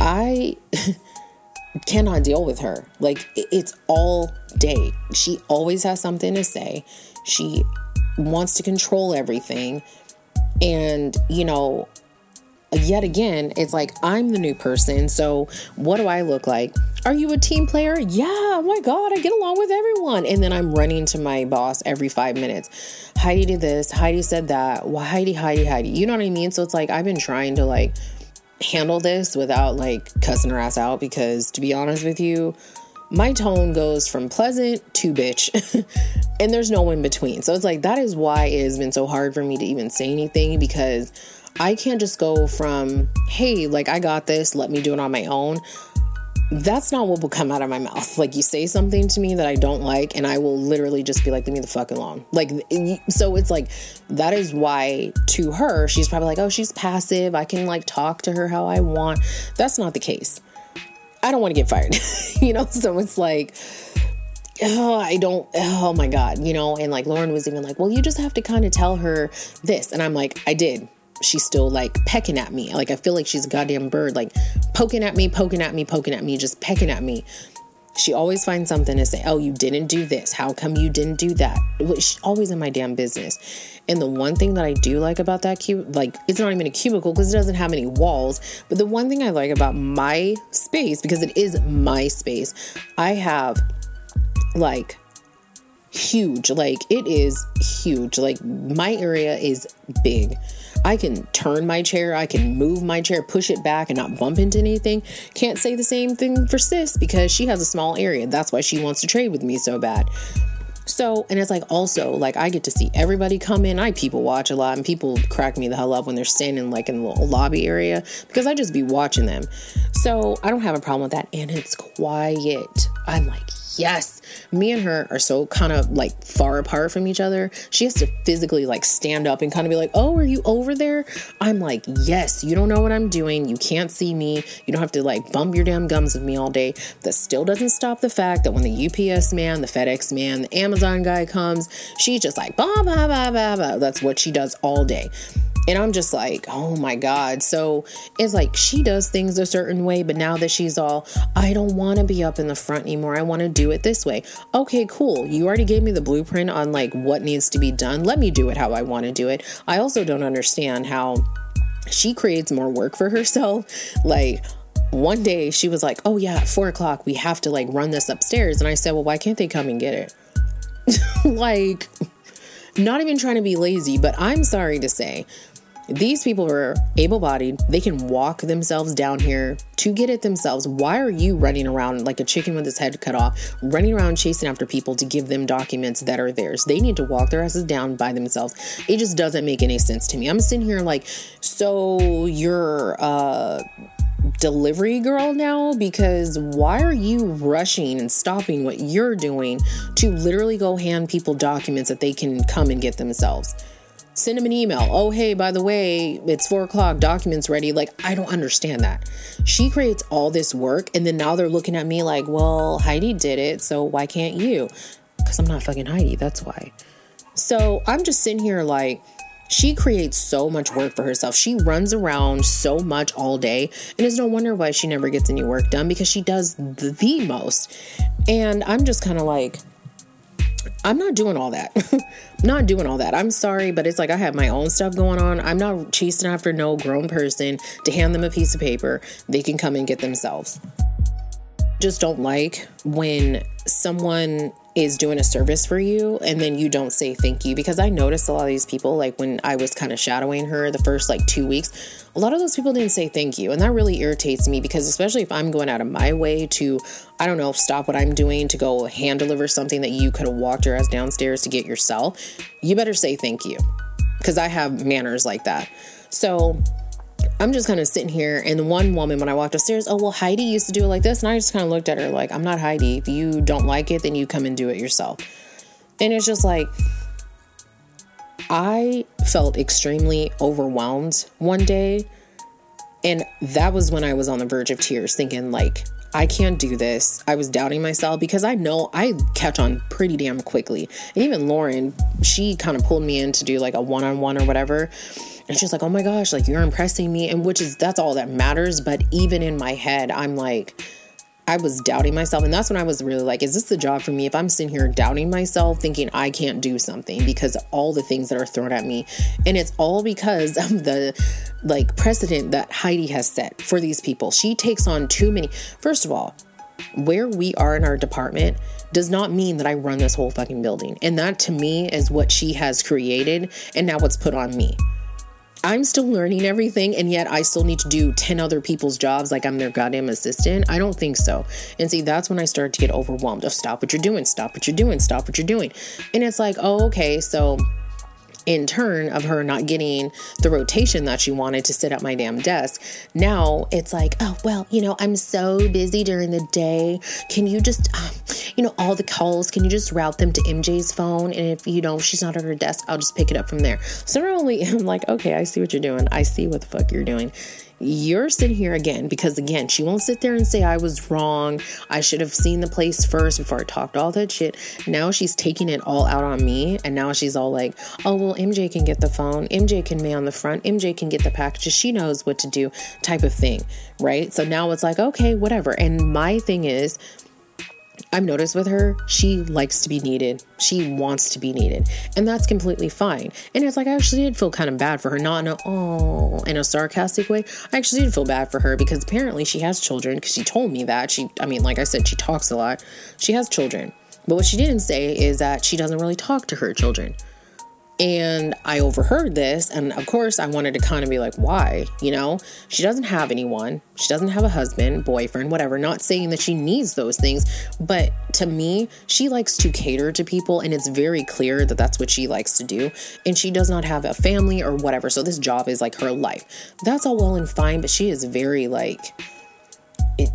I cannot deal with her. Like, it's all day. She always has something to say. She wants to control everything. And, you know, yet again, it's like I'm the new person. So what do I look like? Are you a team player? Yeah, oh my God, I get along with everyone. And then I'm running to my boss every five minutes. Heidi did this, Heidi said that. Why Heidi, Heidi, Heidi. You know what I mean? So it's like I've been trying to like handle this without like cussing her ass out because to be honest with you, my tone goes from pleasant to bitch and there's no in between. So it's like that is why it has been so hard for me to even say anything because I can't just go from, hey, like I got this, let me do it on my own. That's not what will come out of my mouth. Like you say something to me that I don't like, and I will literally just be like, leave me the fuck alone. Like, so it's like, that is why to her, she's probably like, oh, she's passive. I can like talk to her how I want. That's not the case. I don't want to get fired, you know? So it's like, oh, I don't, oh my God, you know? And like Lauren was even like, well, you just have to kind of tell her this. And I'm like, I did she's still like pecking at me. Like I feel like she's a goddamn bird, like poking at me, poking at me, poking at me, just pecking at me. She always finds something to say. Oh, you didn't do this. How come you didn't do that? She's always in my damn business. And the one thing that I do like about that cube, like it's not even a cubicle because it doesn't have any walls. But the one thing I like about my space, because it is my space, I have like huge. Like it is huge. Like my area is big. I can turn my chair, I can move my chair, push it back and not bump into anything. Can't say the same thing for sis because she has a small area. That's why she wants to trade with me so bad. So, and it's like also like I get to see everybody come in. I people watch a lot and people crack me the hell up when they're standing like in the lobby area because I just be watching them. So I don't have a problem with that. And it's quiet. I'm like, yes. Me and her are so kind of like far apart from each other. She has to physically like stand up and kind of be like, oh, are you over there? I'm like, yes, you don't know what I'm doing. You can't see me. You don't have to like bump your damn gums with me all day. That still doesn't stop the fact that when the UPS man, the FedEx man, the Amazon guy comes, she's just like, blah, blah, blah, blah, blah. That's what she does all day. And I'm just like, oh my God. So it's like she does things a certain way, but now that she's all, I don't want to be up in the front anymore. I want to do it this way. Okay, cool. You already gave me the blueprint on like what needs to be done. Let me do it how I want to do it. I also don't understand how she creates more work for herself. Like, one day she was like, Oh, yeah, four o'clock, we have to like run this upstairs. And I said, Well, why can't they come and get it? like, not even trying to be lazy, but I'm sorry to say, these people are able bodied. They can walk themselves down here to get it themselves. Why are you running around like a chicken with its head cut off, running around chasing after people to give them documents that are theirs? They need to walk their asses down by themselves. It just doesn't make any sense to me. I'm sitting here like, so you're uh delivery girl now because why are you rushing and stopping what you're doing to literally go hand people documents that they can come and get themselves? Send him an email. Oh, hey, by the way, it's four o'clock, documents ready. Like, I don't understand that. She creates all this work, and then now they're looking at me like, well, Heidi did it, so why can't you? Because I'm not fucking Heidi, that's why. So I'm just sitting here like, she creates so much work for herself. She runs around so much all day, and it's no wonder why she never gets any work done because she does the, the most. And I'm just kind of like, I'm not doing all that. not doing all that. I'm sorry, but it's like I have my own stuff going on. I'm not chasing after no grown person to hand them a piece of paper. They can come and get themselves. Just don't like when someone is doing a service for you and then you don't say thank you. Because I noticed a lot of these people like when I was kind of shadowing her the first like 2 weeks a lot of those people didn't say thank you. And that really irritates me because especially if I'm going out of my way to I don't know stop what I'm doing to go hand deliver something that you could have walked your ass downstairs to get yourself you better say thank you. Because I have manners like that. So I'm just kind of sitting here, and the one woman, when I walked upstairs, oh, well, Heidi used to do it like this. And I just kind of looked at her like, I'm not Heidi. If you don't like it, then you come and do it yourself. And it's just like, I felt extremely overwhelmed one day. And that was when I was on the verge of tears, thinking, like, I can't do this. I was doubting myself because I know I catch on pretty damn quickly. And even Lauren, she kind of pulled me in to do like a one on one or whatever. And she's like, oh my gosh, like you're impressing me. And which is, that's all that matters. But even in my head, I'm like, I was doubting myself. And that's when I was really like, is this the job for me? If I'm sitting here doubting myself, thinking I can't do something because all the things that are thrown at me. And it's all because of the like precedent that Heidi has set for these people. She takes on too many. First of all, where we are in our department does not mean that I run this whole fucking building. And that to me is what she has created and now what's put on me. I'm still learning everything, and yet I still need to do 10 other people's jobs like I'm their goddamn assistant. I don't think so. And see, that's when I start to get overwhelmed. Oh, stop what you're doing, stop what you're doing, stop what you're doing. And it's like, oh, okay, so in turn of her not getting the rotation that she wanted to sit at my damn desk. Now it's like, oh, well, you know, I'm so busy during the day. Can you just, um, you know, all the calls, can you just route them to MJ's phone? And if, you know, she's not at her desk, I'll just pick it up from there. So not only I'm like, okay, I see what you're doing. I see what the fuck you're doing. You're sitting here again because again she won't sit there and say i was wrong. I should have seen the place first before i talked all that shit. Now she's taking it all out on me and now she's all like oh well mj can get the phone. Mj can mail on the front. Mj can get the packages. She knows what to do type of thing right? So now it's like okay whatever. And my thing is I've noticed with her, she likes to be needed. She wants to be needed. And that's completely fine. And it's like, I actually did feel kind of bad for her, not in a, oh, in a sarcastic way. I actually did feel bad for her because apparently she has children because she told me that. She, I mean, like I said, she talks a lot. She has children. But what she didn't say is that she doesn't really talk to her children. And I overheard this, and of course, I wanted to kind of be like, why? You know, she doesn't have anyone. She doesn't have a husband, boyfriend, whatever. Not saying that she needs those things, but to me, she likes to cater to people, and it's very clear that that's what she likes to do. And she does not have a family or whatever. So this job is like her life. That's all well and fine, but she is very like,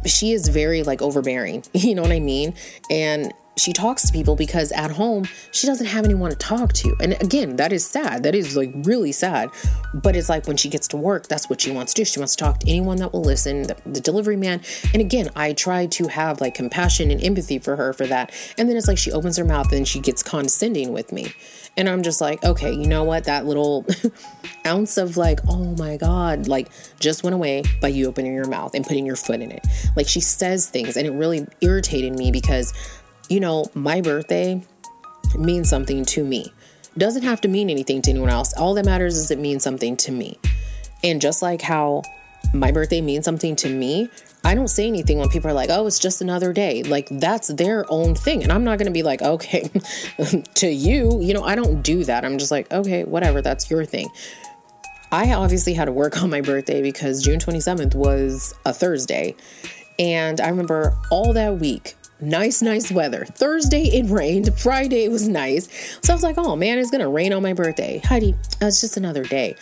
she is very like overbearing. You know what I mean? And she talks to people because at home she doesn't have anyone to talk to. And again, that is sad. That is like really sad. But it's like when she gets to work, that's what she wants to do. She wants to talk to anyone that will listen, the, the delivery man. And again, I try to have like compassion and empathy for her for that. And then it's like she opens her mouth and she gets condescending with me. And I'm just like, okay, you know what? That little ounce of like, oh my God, like just went away by you opening your mouth and putting your foot in it. Like she says things and it really irritated me because you know, my birthday means something to me. Doesn't have to mean anything to anyone else. All that matters is it means something to me. And just like how my birthday means something to me, I don't say anything when people are like, oh, it's just another day. Like, that's their own thing. And I'm not going to be like, okay, to you, you know, I don't do that. I'm just like, okay, whatever, that's your thing. I obviously had to work on my birthday because June 27th was a Thursday. And I remember all that week nice, nice weather. Thursday it rained. Friday it was nice. So I was like, oh man, it's gonna rain on my birthday. Heidi, uh, it's just another day.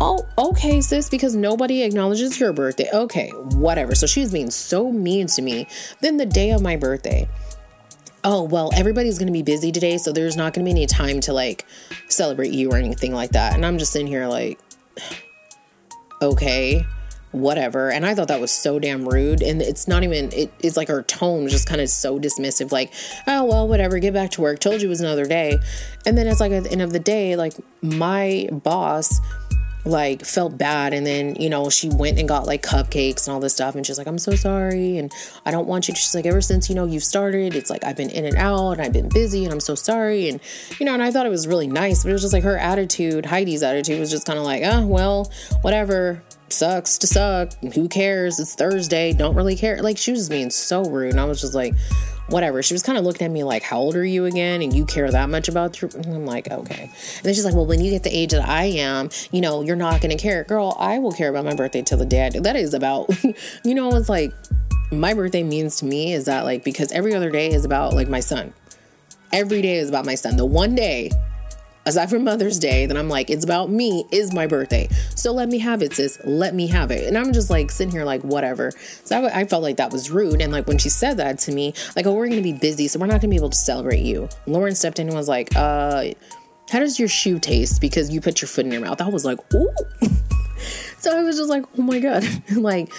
Oh, okay, sis, because nobody acknowledges your birthday. Okay, whatever. So she was being so mean to me. Then the day of my birthday, oh, well, everybody's gonna be busy today, so there's not gonna be any time to like celebrate you or anything like that. And I'm just sitting here like, okay whatever. And I thought that was so damn rude. And it's not even, it, it's like her tone was just kind of so dismissive, like, oh, well, whatever, get back to work. Told you it was another day. And then it's like at the end of the day, like my boss, like felt bad and then you know she went and got like cupcakes and all this stuff and she's like i'm so sorry and i don't want you she's like ever since you know you've started it's like i've been in and out and i've been busy and i'm so sorry and you know and i thought it was really nice but it was just like her attitude heidi's attitude was just kind of like oh well whatever sucks to suck. Who cares? It's Thursday. Don't really care. Like she was being so rude. And I was just like, whatever. She was kind of looking at me like, how old are you again? And you care that much about. And I'm like, okay. And then she's like, well, when you get the age that I am, you know, you're not to care. Girl, I will care about my birthday till the day I do. That is about, you know, it's like my birthday means to me is that like, because every other day is about like my son. Every day is about my son. The one day aside from Mother's Day, then I'm like, it's about me, is my birthday. So let me have it, sis. Let me have it. And I'm just like sitting here, like, whatever. So I, I felt like that was rude. And like when she said that to me, like, oh, we're going to be busy, so we're not going to be able to celebrate you. Lauren stepped in and was like, uh, how does your shoe taste? Because you put your foot in your mouth. I was like, ooh. so I was just like, oh my God. like,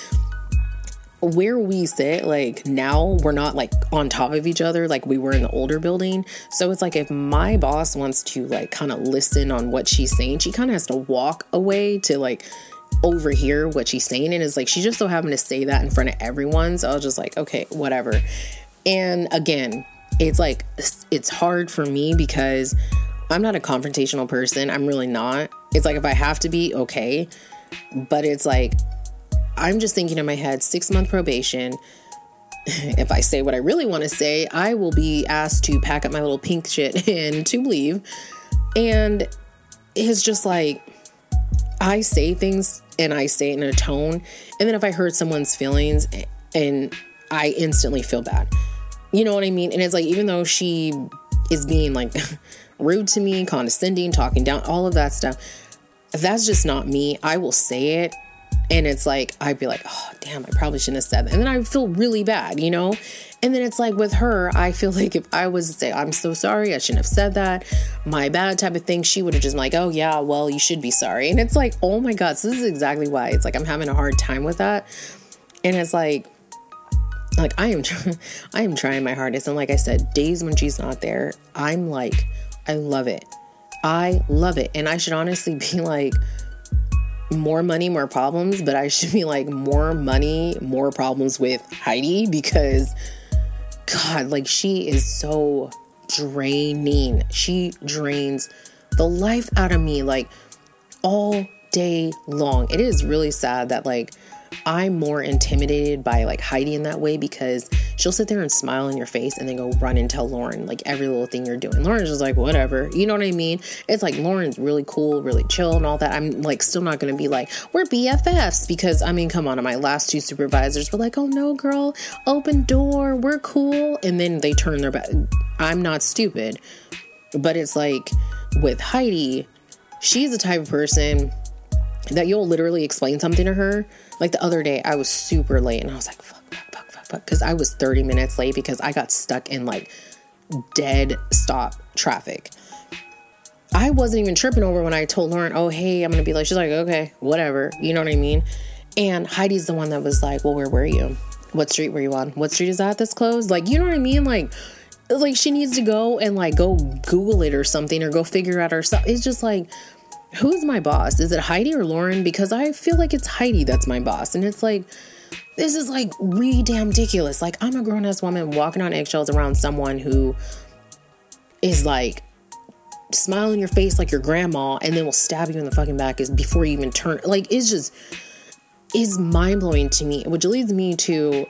where we sit, like now we're not like on top of each other like we were in the older building. So it's like if my boss wants to like kind of listen on what she's saying, she kind of has to walk away to like overhear what she's saying. And it's like she just so happened to say that in front of everyone. So I was just like, okay, whatever. And again, it's like it's hard for me because I'm not a confrontational person. I'm really not. It's like if I have to be, okay. But it's like I'm just thinking in my head six month probation. if I say what I really want to say, I will be asked to pack up my little pink shit and to leave. And it's just like, I say things and I say it in a tone. And then if I hurt someone's feelings and I instantly feel bad. You know what I mean? And it's like, even though she is being like rude to me, condescending, talking down, all of that stuff, that's just not me. I will say it and it's like, I'd be like, oh, damn, I probably shouldn't have said that. And then I feel really bad, you know? And then it's like with her, I feel like if I was to say, I'm so sorry, I shouldn't have said that, my bad type of thing, she would have just been like, oh, yeah, well, you should be sorry. And it's like, oh my God, so this is exactly why it's like I'm having a hard time with that. And it's like, like I am, I am trying my hardest. And like I said, days when she's not there, I'm like, I love it. I love it. And I should honestly be like, more money, more problems, but I should be like more money, more problems with Heidi because God, like she is so draining. She drains the life out of me like all day long. It is really sad that like I'm more intimidated by like Heidi in that way because she'll sit there and smile in your face and then go run and tell Lauren like every little thing you're doing. Lauren's just like, whatever. You know what I mean? It's like Lauren's really cool, really chill and all that. I'm like still not gonna be like, we're BFFs because I mean, come on, my last two supervisors were like, oh no, girl, open door, we're cool. And then they turn their back. I'm not stupid. But it's like with Heidi, she's the type of person that you'll literally explain something to her. Like the other day, I was super late and I was like, Because I was 30 minutes late because I got stuck in like dead stop traffic. I wasn't even tripping over when I told Lauren, oh, hey, I'm going to be like, she's like, okay, whatever. You know what I mean? And Heidi's the one that was like, well, where were you? What street were you on? What street is that that's closed? Like, you know what I mean? Like, like she needs to go and like go Google it or something or go figure out herself. It's just like, who's my boss? Is it Heidi or Lauren? Because I feel like it's Heidi that's my boss. And it's like, this is like really damn ridiculous. Like, I'm a grown ass woman walking on eggshells around someone who is like smiling your face like your grandma and then will stab you in the fucking back is before you even turn. Like, it's just, is mind blowing to me, which leads me to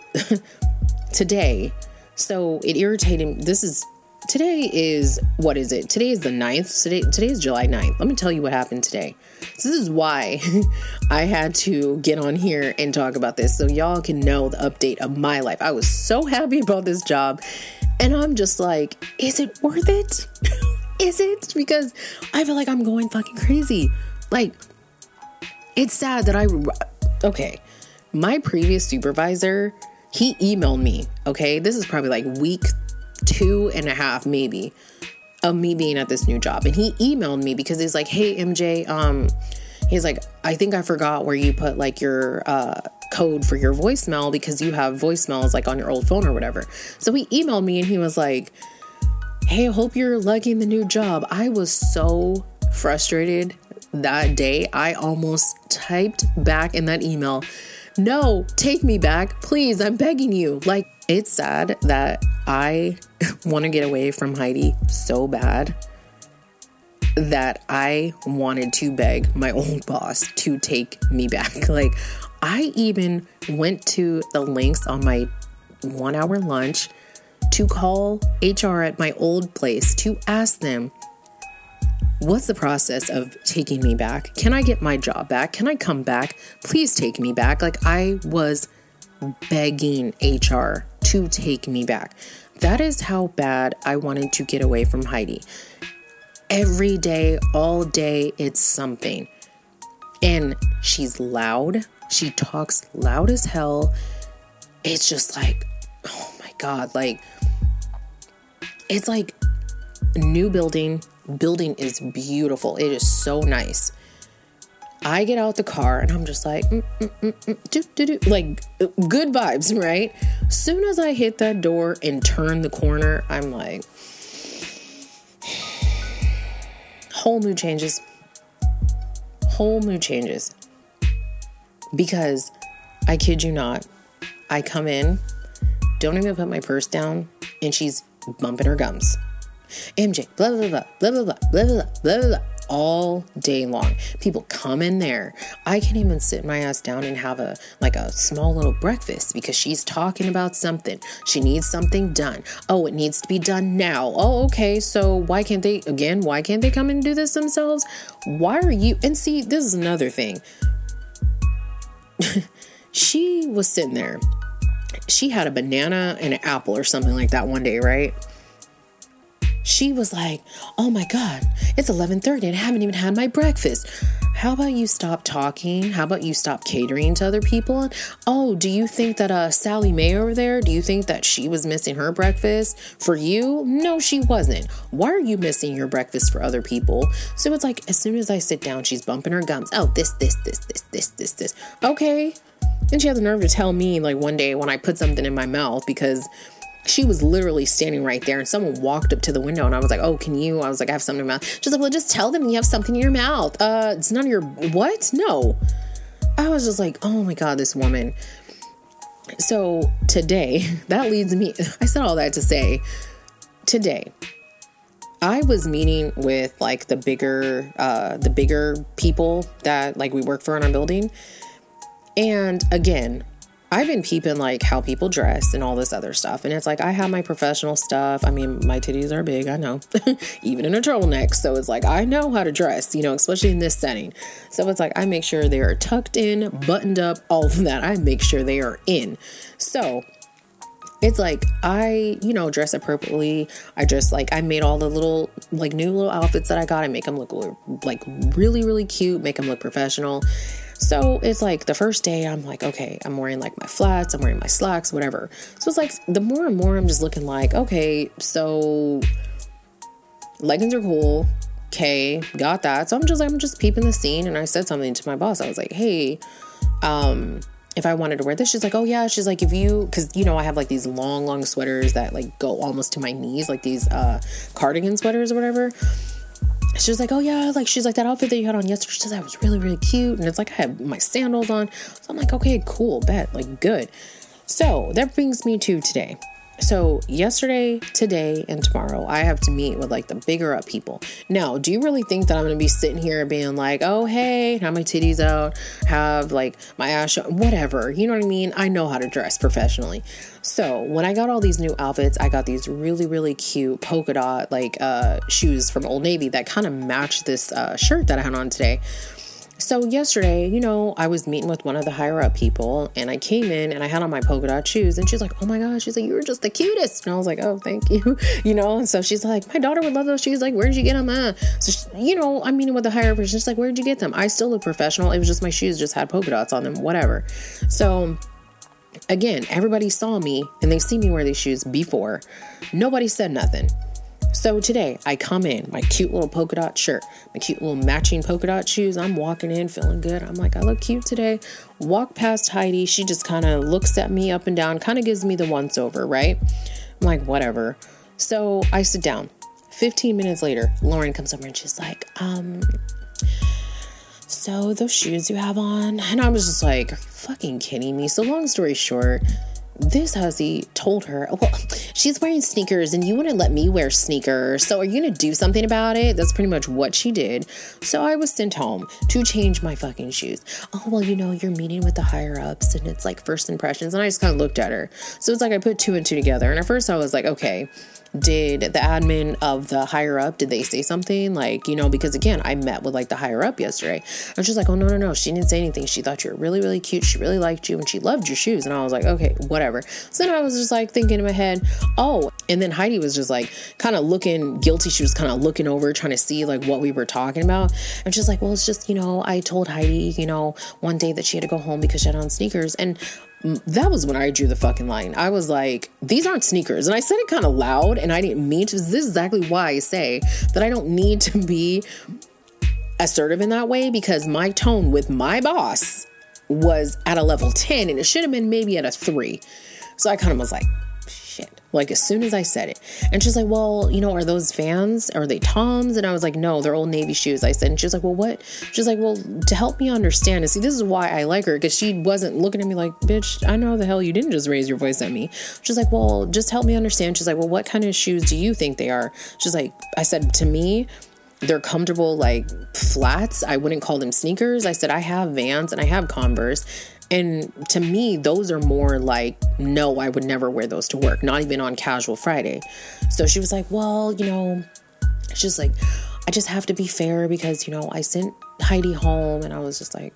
today. So it irritated. me. This is today is what is it? Today is the 9th. Today today is July 9th. Let me tell you what happened today. This is why I had to get on here and talk about this so y'all can know the update of my life. I was so happy about this job and I'm just like, is it worth it? is it? Because I feel like I'm going fucking crazy. Like it's sad that I okay. My previous supervisor, he emailed me, okay? This is probably like week two and a half maybe of me being at this new job. And he emailed me because he's like hey mj um he's like i think i forgot where you put like your uh code for your voicemail because you have voicemails like on your old phone or whatever. So he emailed me and he was like hey hope you're liking the new job. I was so frustrated that day. I almost typed back in that email no take me back please i'm begging you. Like it's sad that I want to get away from Heidi so bad that I wanted to beg my old boss to take me back. Like, I even went to the links on my one hour lunch to call HR at my old place to ask them, What's the process of taking me back? Can I get my job back? Can I come back? Please take me back. Like, I was begging HR to take me back. That is how bad I wanted to get away from Heidi. Every day, all day, it's something. And she's loud. She talks loud as hell. It's just like, oh my God. Like, it's like new building. Building is beautiful. It is so nice. I get out the car and I'm just like, mm, mm, mm, mm like good vibes, right? Soon as I hit that door and turn the corner, I'm like, whole mood changes. Whole mood changes. Because I kid you not, I come in, don't even put my purse down, and she's bumping her gums. MJ, blah, blah, blah, blah, blah, blah, blah, blah, blah, blah, blah all day long. People come in there. I can't even sit my ass down and have a like a small little breakfast because she's talking about something. She needs something done. Oh, it needs to be done now. Oh, okay. So why can't they again, why can't they come and do this themselves? Why are you and see, this is another thing. she was sitting there. She had a banana and an apple or something like that one day, right? She was like, "Oh my god, it's 11:30 and I haven't even had my breakfast. How about you stop talking? How about you stop catering to other people? Oh, do you think that uh Sally Mae over there, do you think that she was missing her breakfast for you? No, she wasn't. Why are you missing your breakfast for other people?" So it's like as soon as I sit down, she's bumping her gums. Oh, this this this this this this this. Okay. And she had the nerve to tell me like one day when I put something in my mouth because she was literally standing right there and someone walked up to the window and I was like, Oh, can you? I was like, I have something in my mouth. She's like, Well, just tell them you have something in your mouth. Uh, it's none of your what? No. I was just like, Oh my God, this woman. So today, that leads me, I said all that to say, today, I was meeting with like the bigger, uh, the bigger people that like we work for in our building. And again, I've been peeping like how people dress and all this other stuff. And it's like I have my professional stuff. I mean, my titties are big, I know, even in a turtleneck. So it's like I know how to dress, you know, especially in this setting. So it's like I make sure they are tucked in, buttoned up, all of that. I make sure they are in. So it's like I, you know, dress appropriately. I just like I made all the little like new little outfits that I got. I make them look like really really cute, make them look professional. So it's like the first day, I'm like, okay, I'm wearing like my flats, I'm wearing my slacks, whatever. So it's like the more and more I'm just looking like, okay, so leggings are cool. Okay, got that. So I'm just I'm just peeping the scene and I said something to my boss. I was like, hey, um, if I wanted to wear this, she's like, oh yeah. She's like, if you, because you know, I have like these long, long sweaters that like go almost to my knees, like these uh cardigan sweaters or whatever she was like, oh yeah, like she's like that outfit that you had on yesterday. She that was really really cute, and it's like I had my sandals on. So I'm like, okay, cool, bet, like good. So that brings me to today. So, yesterday, today, and tomorrow, I have to meet with like the bigger up people. Now, do you really think that I'm gonna be sitting here being like, oh, hey, have my titties out, have like my ass, show, whatever? You know what I mean? I know how to dress professionally. So, when I got all these new outfits, I got these really, really cute polka dot like uh, shoes from Old Navy that kind of match this uh, shirt that I had on today. So yesterday, you know, I was meeting with one of the higher up people and I came in and I had on my polka dot shoes and she's like, "Oh my gosh," she's like, "You were just the cutest." And I was like, "Oh, thank you." You know, and so she's like, "My daughter would love those shoes. Like, where'd you get them?" Uh? So she, you know, I'm meeting with the higher person. She's like, "Where'd you get them?" I still look professional. It was just my shoes just had polka dots on them, whatever. So again, everybody saw me and they see me wear these shoes before. Nobody said nothing. So today I come in, my cute little polka dot shirt, my cute little matching polka dot shoes. I'm walking in feeling good. I'm like, I look cute today. Walk past Heidi. She just kind of looks at me up and down, kind of gives me the once over, right? I'm like, whatever. So I sit down. 15 minutes later, Lauren comes over and she's like, um, so those shoes you have on? And I was just like, fucking kidding me? So long story short, this hussy told her, oh, well, she's wearing sneakers and you wouldn't let me wear sneakers. So are you going to do something about it? That's pretty much what she did. So I was sent home to change my fucking shoes. Oh, well, you know, you're meeting with the higher ups and it's like first impressions. And I just kind of looked at her. So it's like I put two and two together. And at first I was like, okay, did the admin of the higher up did they say something? Like you know because again i met with like the higher up yesterday. I was just like oh no no no she didn't say anything. She thought you were really really cute. She really liked you and she loved your shoes. And i was like okay whatever. So then i was just like thinking in my head oh and then heidi was just like kind of looking guilty. She was kind of looking over trying to see like what we were talking about. And she's like well it's just you know i told heidi you know one day that she had to go home because she had on sneakers. And that was when I drew the fucking line. I was like, these aren't sneakers. And I said it kind of loud and I didn't mean to. This is exactly why I say that I don't need to be assertive in that way because my tone with my boss was at a level 10 and it should have been maybe at a three. So I kind of was like, like as soon as I said it. And she's like, Well, you know, are those Vans? Are they Toms? And I was like, No, they're old Navy shoes. I said, and she's like, Well, what? She's like, Well, to help me understand and see, this is why I like her, because she wasn't looking at me like, Bitch, I know the hell you didn't just raise your voice at me. She's like, Well, just help me understand. She's like, Well, what kind of shoes do you think they are? She's like, I said, To me, they're comfortable like flats. I wouldn't call them sneakers. I said I have Vans and I have Converse and to me, those are more like, no, I would never wear those to work, not even on casual Friday. So she was like, well, you know, she's like, I just have to be fair because, you know, I sent Heidi home and I was just like,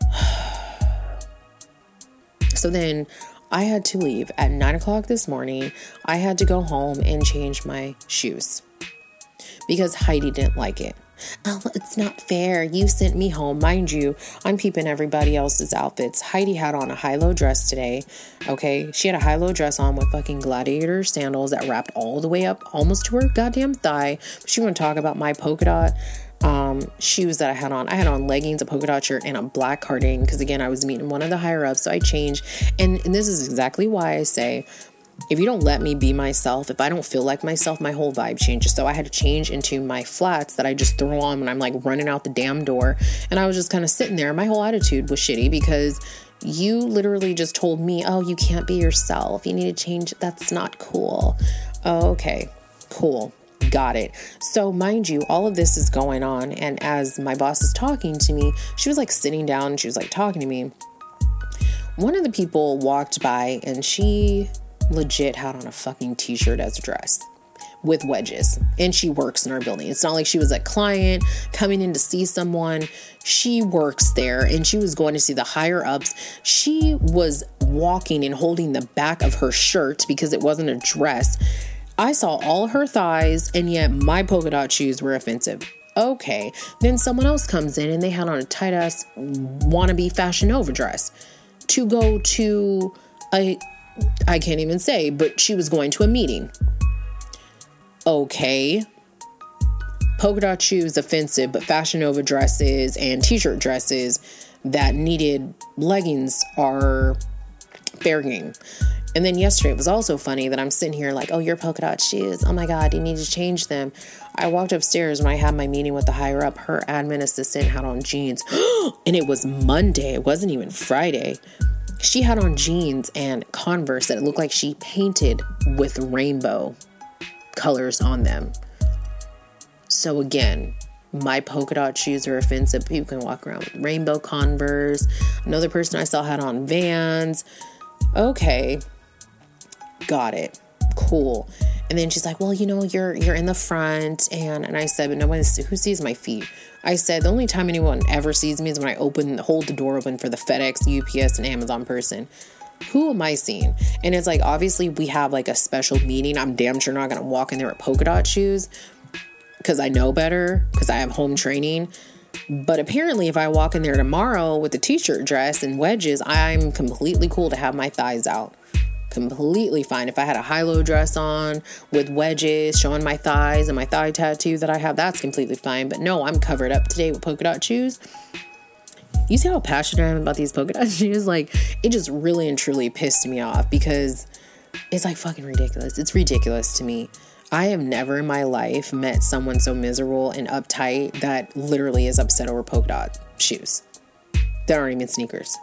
so then I had to leave at nine o'clock this morning. I had to go home and change my shoes because Heidi didn't like it. Oh, it's not fair. You sent me home. Mind you, I'm peeping everybody else's outfits. Heidi had on a high low dress today. Okay. She had a high low dress on with fucking gladiator sandals that wrapped all the way up almost to her goddamn thigh. She want to talk about my polka dot um, shoes that I had on. I had on leggings, a polka dot shirt, and a black cardigan because again, I was meeting one of the higher ups, so I changed. And, and this is exactly why I say if you don't let me be myself, if I don't feel like myself, my whole vibe changes. So I had to change into my flats that I just throw on when I'm like running out the damn door. And I was just kind of sitting there. My whole attitude was shitty because you literally just told me, oh, you can't be yourself. You need to change. That's not cool. Okay, cool. Got it. So, mind you, all of this is going on. And as my boss is talking to me, she was like sitting down and she was like talking to me one of the people walked by and she legit had on a fucking t shirt as a dress with wedges and she works in our building. It's not like she was a client coming in to see someone. She works there and she was going to see the higher ups. She was walking and holding the back of her shirt because it wasn't a dress. I saw all her thighs and yet my polka dot shoes were offensive. Okay, then someone else comes in and they had on a tight ass wannabe fashion Nova dress to go to a I can't even say, but she was going to a meeting okay. Polka dot shoes offensive, but Fashion Nova dresses and t shirt dresses that needed leggings are fair game. And then yesterday it was also funny that I'm sitting here like, oh, your polka dot shoes. Oh my God, you need to change them. I walked upstairs when I had my meeting with the higher up. Her admin assistant had on jeans, and it was Monday. It wasn't even Friday. She had on jeans and Converse that looked like she painted with rainbow colors on them. So again, my polka dot shoes are offensive. People can walk around with rainbow Converse. Another person I saw had on Vans. Okay, got it. Cool. And then she's like, "Well, you know, you're you're in the front," and and I said, "But nobody who sees my feet." I said, "The only time anyone ever sees me is when I open hold the door open for the FedEx, UPS, and Amazon person." who am I seeing? And it's like, obviously, we have like a special meeting. I'm damn sure not going to walk in there with polka dot shoes because I know better, because I have home training. But apparently, if I walk in there tomorrow with a t shirt dress and wedges, I'm completely cool to have my thighs out. Completely fine. If I had a high low dress on with wedges showing my thighs and my thigh tattoo that I have, that's completely fine. But no, I'm covered up today with polka dot shoes you see how passionate I am about these polka dot shoes? Like, it just really and truly pissed me off because it's like fucking ridiculous. It's ridiculous to me. I have never in my life met someone so miserable and uptight that literally is upset over polka dot shoes that aren't even sneakers.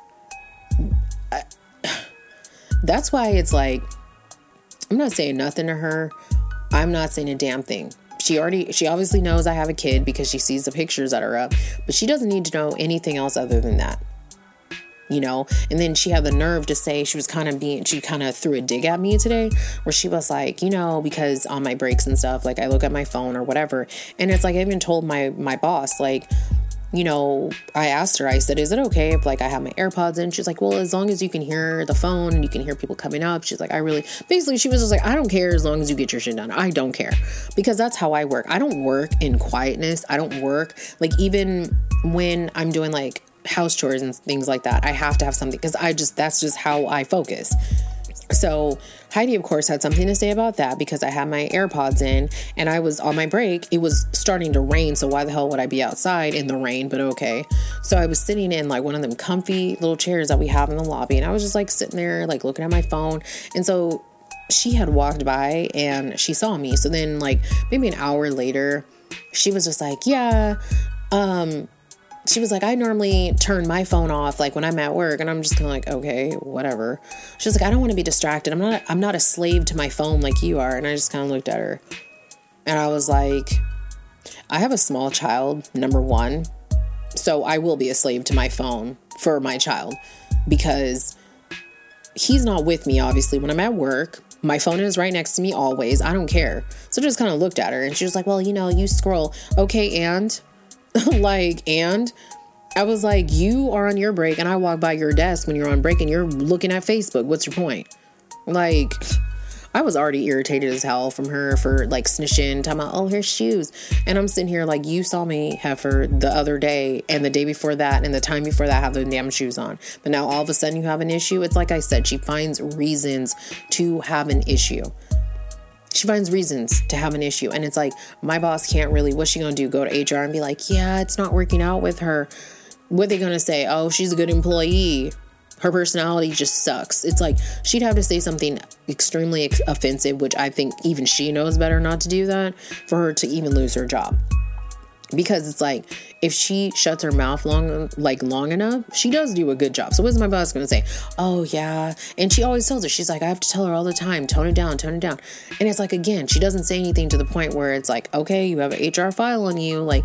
I, that's why it's like, I'm not saying nothing to her. I'm not saying a damn thing she already she obviously knows I have a kid because she sees the pictures that are up, but she doesn't need to know anything else other than that. You know, and then she had the nerve to say she was kind of being she kind of threw a dig at me today where she was like, you know, because on my breaks and stuff, like I look at my phone or whatever, and it's like I even told my my boss like you know, I asked her, I said, is it okay if like I have my AirPods in? She's like, well, as long as you can hear the phone and you can hear people coming up. She's like, I really, basically, she was just like, I don't care as long as you get your shit done. I don't care because that's how I work. I don't work in quietness. I don't work like even when I'm doing like house chores and things like that. I have to have something because I just, that's just how I focus. So Heidi, of course, had something to say about that because I had my AirPods in and I was on my break. It was starting to rain, so why the hell would I be outside in the rain? But okay. So I was sitting in like one of them comfy little chairs that we have in the lobby, and I was just like sitting there, like looking at my phone. And so she had walked by and she saw me. So then, like maybe an hour later, she was just like, Yeah, um, she was like, I normally turn my phone off like when I'm at work, and I'm just kind of like, okay, whatever. She's like, I don't want to be distracted. I'm not. I'm not a slave to my phone like you are. And I just kind of looked at her, and I was like, I have a small child. Number one, so I will be a slave to my phone for my child because he's not with me. Obviously, when I'm at work, my phone is right next to me always. I don't care. So I just kind of looked at her, and she was like, Well, you know, you scroll. Okay, and like, and I was like, you are on your break, and I walk by your desk when you're on break and you're looking at Facebook. What's your point? Like, I was already irritated as hell from her for like snitching, talking about, oh, her shoes. And I'm sitting here like, you saw me have her the other day and the day before that and the time before that have the damn shoes on. But now all of a sudden you have an issue. It's like I said, she finds reasons to have an issue she finds reasons to have an issue. And it's like, my boss can't really, what's she gonna do? Go to HR and be like, yeah, it's not working out with her. What are they gonna say? Oh, she's a good employee. Her personality just sucks. It's like she'd have to say something extremely offensive, which I think even she knows better not to do that for her to even lose her job because it's like if she shuts her mouth long like long enough she does do a good job so what's my boss gonna say oh yeah and she always tells her she's like i have to tell her all the time tone it down tone it down and it's like again she doesn't say anything to the point where it's like okay you have an hr file on you like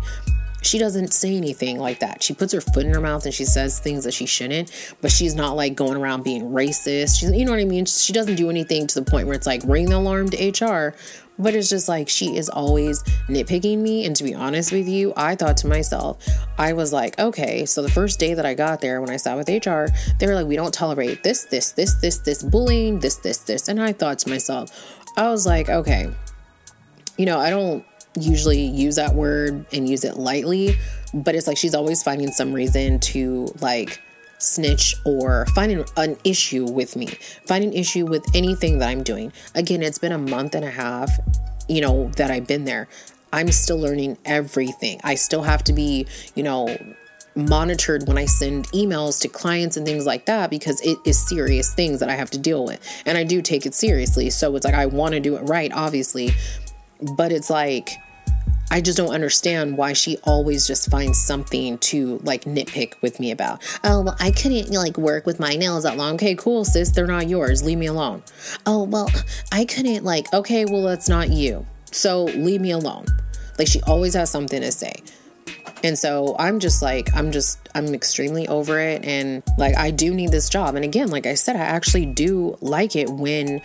she doesn't say anything like that. She puts her foot in her mouth and she says things that she shouldn't, but she's not like going around being racist. She's, you know what I mean? She doesn't do anything to the point where it's like ring the alarm to HR, but it's just like she is always nitpicking me. And to be honest with you, I thought to myself, I was like, okay, so the first day that I got there, when I sat with HR, they were like, we don't tolerate this, this, this, this, this bullying, this, this, this. And I thought to myself, I was like, okay, you know, I don't usually use that word and use it lightly, but it's like she's always finding some reason to like snitch or find an, an, issue with me, find an issue with anything that I'm doing. Again, it's been a month and a half, you know, that I've been there. I'm still learning everything. I still have to be, you know, monitored when I send emails to clients and things like that because it is serious things that I have to deal with. And I do take it seriously. So it's like I want to do it right, obviously, but it's like, I just don't understand why she always just finds something to like nitpick with me about. Oh, well, I couldn't like work with my nails that long. Okay, cool, sis. They're not yours. Leave me alone. Oh, well, I couldn't like, okay, well, that's not you. So leave me alone. Like she always has something to say. And so I'm just like, I'm just, I'm extremely over it. And like, I do need this job. And again, like I said, I actually do like it when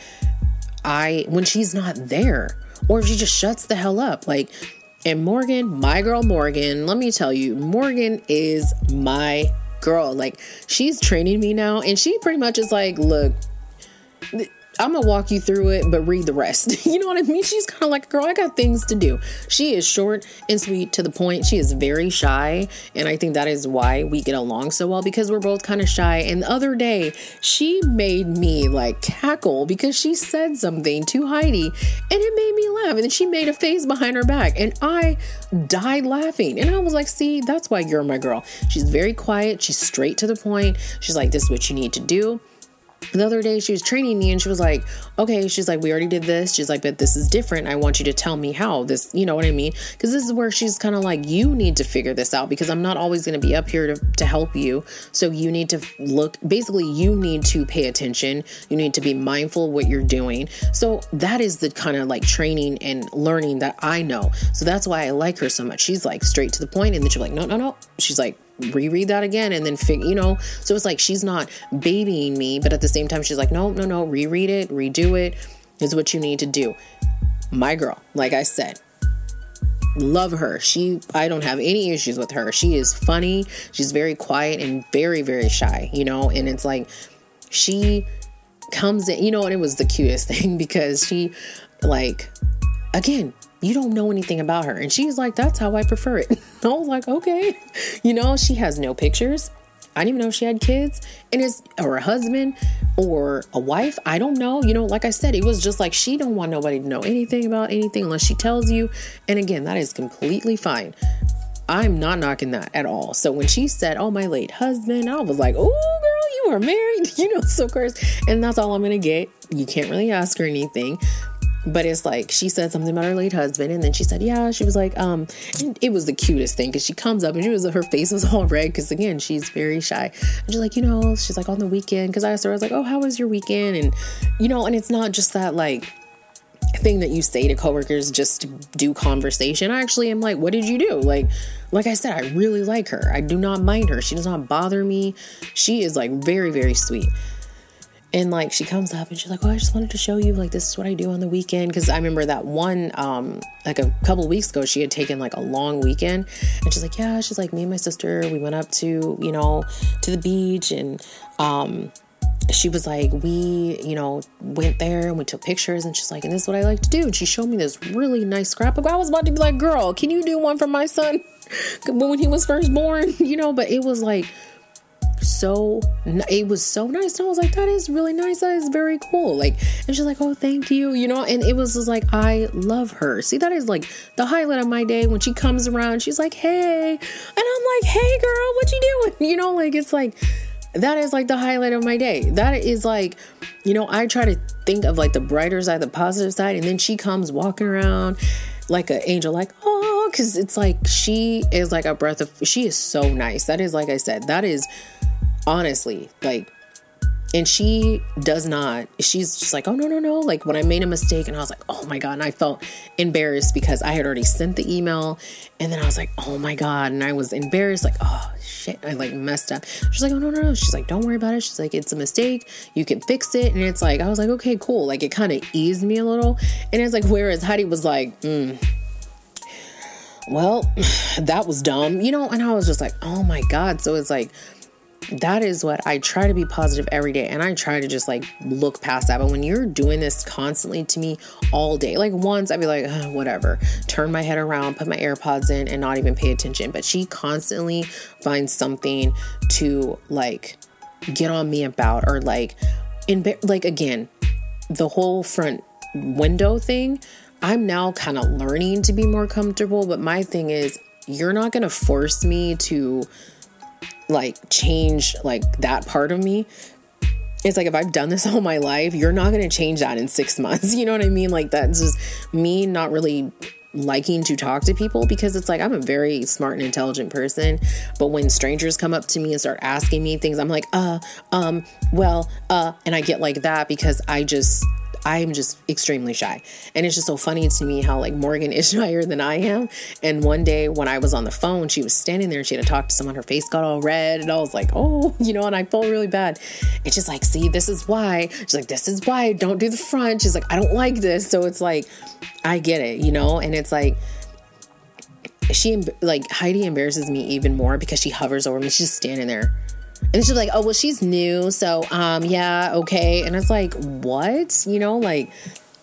I, when she's not there or if she just shuts the hell up. Like, and Morgan, my girl Morgan, let me tell you, Morgan is my girl. Like, she's training me now, and she pretty much is like, look, I'm gonna walk you through it, but read the rest. you know what I mean? She's kind of like, girl, I got things to do. She is short and sweet to the point. She is very shy, and I think that is why we get along so well because we're both kind of shy. And the other day, she made me like cackle because she said something to Heidi, and it made me laugh. And then she made a face behind her back, and I died laughing. And I was like, see, that's why you're my girl. She's very quiet. She's straight to the point. She's like, this is what you need to do the other day she was training me and she was like okay she's like we already did this. She's like but this is different. I want you to tell me how this you know what i mean? Because this is where she's kind of like you need to figure this out because i'm not always going to be up here to, to help you. So you need to look basically you need to pay attention. You need to be mindful of what you're doing. So that is the kind of like training and learning that i know. So that's why i like her so much. She's like straight to the point and then she's like no no no. She's like reread that again and then fig- you know so it's like she's not babying me but at the same time she's like no no no reread it redo it is what you need to do. My girl like i said love her. She i don't have any issues with her. She is funny. She's very quiet and very very shy you know and it's like she comes in you know and it was the cutest thing because she like again you don't know anything about her. And she's like, that's how I prefer it. I was like, okay. You know, she has no pictures. I didn't even know she had kids and it's or a husband or a wife. I don't know. You know, like I said, it was just like she don't want nobody to know anything about anything unless she tells you. And again, that is completely fine. I'm not knocking that at all. So when she said, "Oh, my late husband," I was like, "Oh, girl, you are married." You know, so of course, and that's all I'm gonna get. You can't really ask her anything but it's like she said something about her late husband and then she said yeah she was like um it was the cutest thing because she comes up and she was her face was all red because again she's very shy. And she's like you know she's like on the weekend because i asked her i was like oh how was your weekend? And you know and it's not just that like thing that you say to coworkers just to do conversation. I actually am like what did you do? Like like i said i really like her. I do not mind her. She does not bother me. She is like very very sweet and like she comes up and she's like, "Oh, I just wanted to show you like this is what I do on the weekend." Because I remember that one um like a couple weeks ago, she had taken like a long weekend, and she's like, "Yeah," she's like, "Me and my sister, we went up to you know to the beach and um." She was like, we, you know, went there and we took pictures, and she's like, and this is what I like to do. And she showed me this really nice scrapbook. I was about to be like, girl, can you do one for my son when he was first born? You know, but it was like so it was so nice. And i was like that is really nice. That is very cool. Like and she's like oh thank you you know? And it was just like i love her. See that is like the highlight of my day when she comes around. She's like hey. And i'm like hey girl what you doing? You know like it's like that is like the highlight of my day. That is like you know i try to think of like the brighter side the positive side. And then she comes walking around like an angel like oh because it's like she is like a breath of she is so nice. That is like i said that is honestly, like And she does not. She's just like, oh, no, no, no. Like when I made a mistake and I was like, oh my God. And I felt embarrassed because I had already sent the email. And then I was like, oh my God. And I was embarrassed, like, oh shit, I like messed up. She's like, oh, no, no, no. She's like, don't worry about it. She's like, it's a mistake. You can fix it. And it's like, I was like, okay, cool. Like it kind of eased me a little. And it's like, whereas Heidi was like, mm, well, that was dumb, you know? And I was just like, oh my God. So it's like, that is what I try to be positive every day and I try to just like look past that. But when you're doing this constantly to me all day, like once I'd be like, whatever, turn my head around, put my AirPods in, and not even pay attention. But she constantly finds something to like get on me about or like, in like again, the whole front window thing. I'm now kind of learning to be more comfortable, but my thing is, you're not going to force me to like change like that part of me it's like if I've done this all my life, you're not going to change that in six months. You know what I mean? Like that's just me not really liking to talk to people because it's like I'm a very smart and intelligent person. But when strangers come up to me and start asking me things, I'm like, uh, um, well, uh, and I get like that because I just I'm just extremely shy. And it's just so funny to me how like Morgan is shyer than I am. And one day when I was on the phone, she was standing there and she had to talk to someone. Her face got all red. And I was like, oh, you know, and I felt really bad. It's just like, see, this is why. She's like, this is why. Don't do the front. She's like, I don't like this. So it's like, I get it, you know? And it's like, she like Heidi embarrasses me even more because she hovers over me. She's just standing there and she's like, oh, well, she's new. So, um, yeah, okay. And it's like, what? You know, like,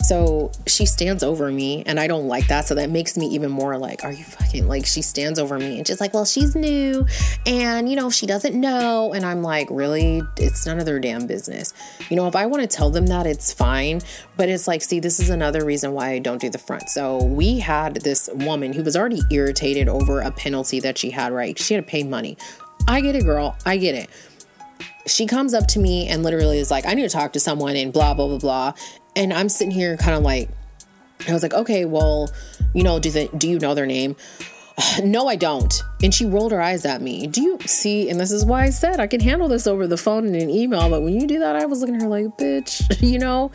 so she stands over me and I don't like that. So that makes me even more like, are you fucking like, she stands over me and she's like, well, she's new and, you know, she doesn't know. And I'm like, really? It's none of their damn business. You know, if I want to tell them that, it's fine. But it's like, see, this is another reason why I don't do the front. So we had this woman who was already irritated over a penalty that she had, right? She had to pay money. I get it, girl. I get it. She comes up to me and literally is like, I need to talk to someone and blah, blah, blah, blah. And I'm sitting here kind of like, I was like, okay, well, you know, do they, do you know their name? no, I don't. And she rolled her eyes at me. Do you see? And this is why I said I can handle this over the phone and an email. But when you do that, I was looking at her like, bitch, you know?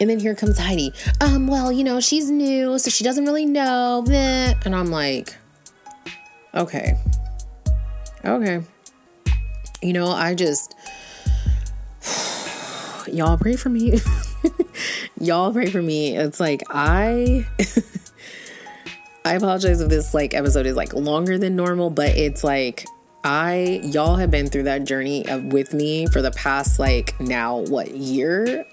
And then here comes Heidi. Um, well, you know, she's new, so she doesn't really know. And I'm like, okay, Okay. You know, I just y'all pray for me. y'all pray for me. It's like I I apologize if this like episode is like longer than normal, but it's like I y'all have been through that journey of, with me for the past like now what year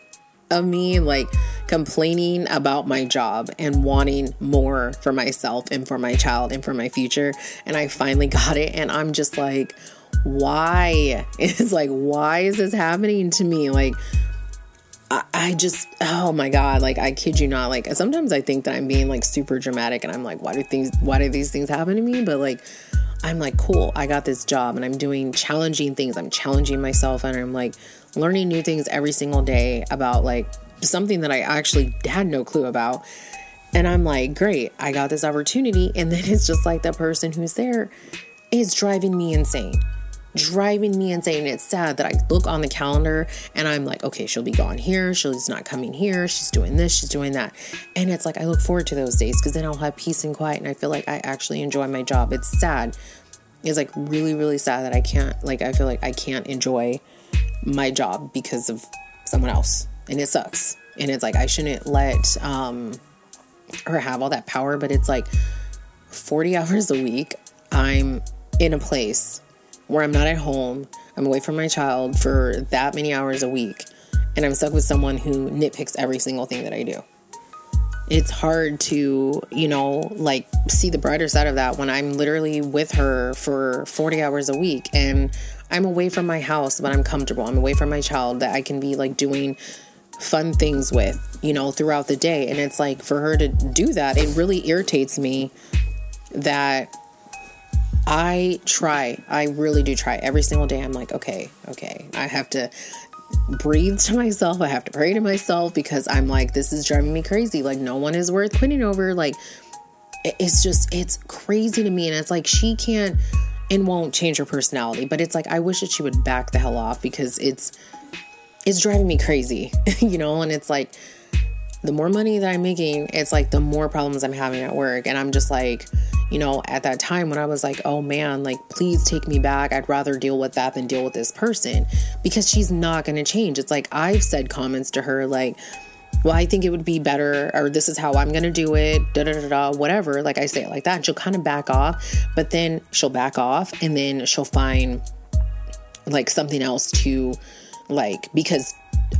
of me like complaining about my job and wanting more for myself and for my child and for my future. And I finally got it. And I'm just like, why? It's like, why is this happening to me? Like, I, just, oh my God, like, I kid you not. Like, sometimes I think that I'm being like super dramatic and I'm like, why do things, why do these things happen to me? But like, I'm like, cool, I got this job and I'm doing challenging things. I'm challenging myself and I'm like learning new things every single day about like something that I actually had no clue about. And I'm like, great, I got this opportunity. And then it's just like the person who's there is driving me insane. Driving me insane. It's sad that I look on the calendar and I'm like, okay, she'll be gone here. She's not coming here. She's doing this. She's doing that. And it's like, I look forward to those days because then I'll have peace and quiet and I feel like I actually enjoy my job. It's sad. It's like really, really sad that I can't, like, I feel like I can't enjoy my job because of someone else and it sucks. And it's like I shouldn't let um her have all that power, but it's like 40 hours a week I'm in a place where I'm not at home. I'm away from my child for that many hours a week and I'm stuck with someone who nitpicks every single thing that I do. It's hard to, you know, like see the brighter side of that when I'm literally with her for 40 hours a week and I'm away from my house, but I'm comfortable. I'm away from my child that I can be like doing fun things with, you know, throughout the day. And it's like for her to do that, it really irritates me that I try. I really do try every single day. I'm like, okay, okay. I have to breathe to myself. I have to pray to myself because I'm like, this is driving me crazy. Like, no one is worth quitting over. Like, it's just, it's crazy to me. And it's like, she can't and won't change her personality. But it's like, I wish that she would back the hell off because it's, it's driving me crazy, you know, and it's like the more money that I'm making, it's like the more problems I'm having at work. And I'm just like, you know, at that time when I was like, oh man, like, please take me back. I'd rather deal with that than deal with this person because she's not going to change. It's like I've said comments to her like, well, I think it would be better, or this is how I'm to do it, da da da da, whatever. Like I say it like that. She'll kind of back off, but then she'll back off and then she'll find like something else to like, because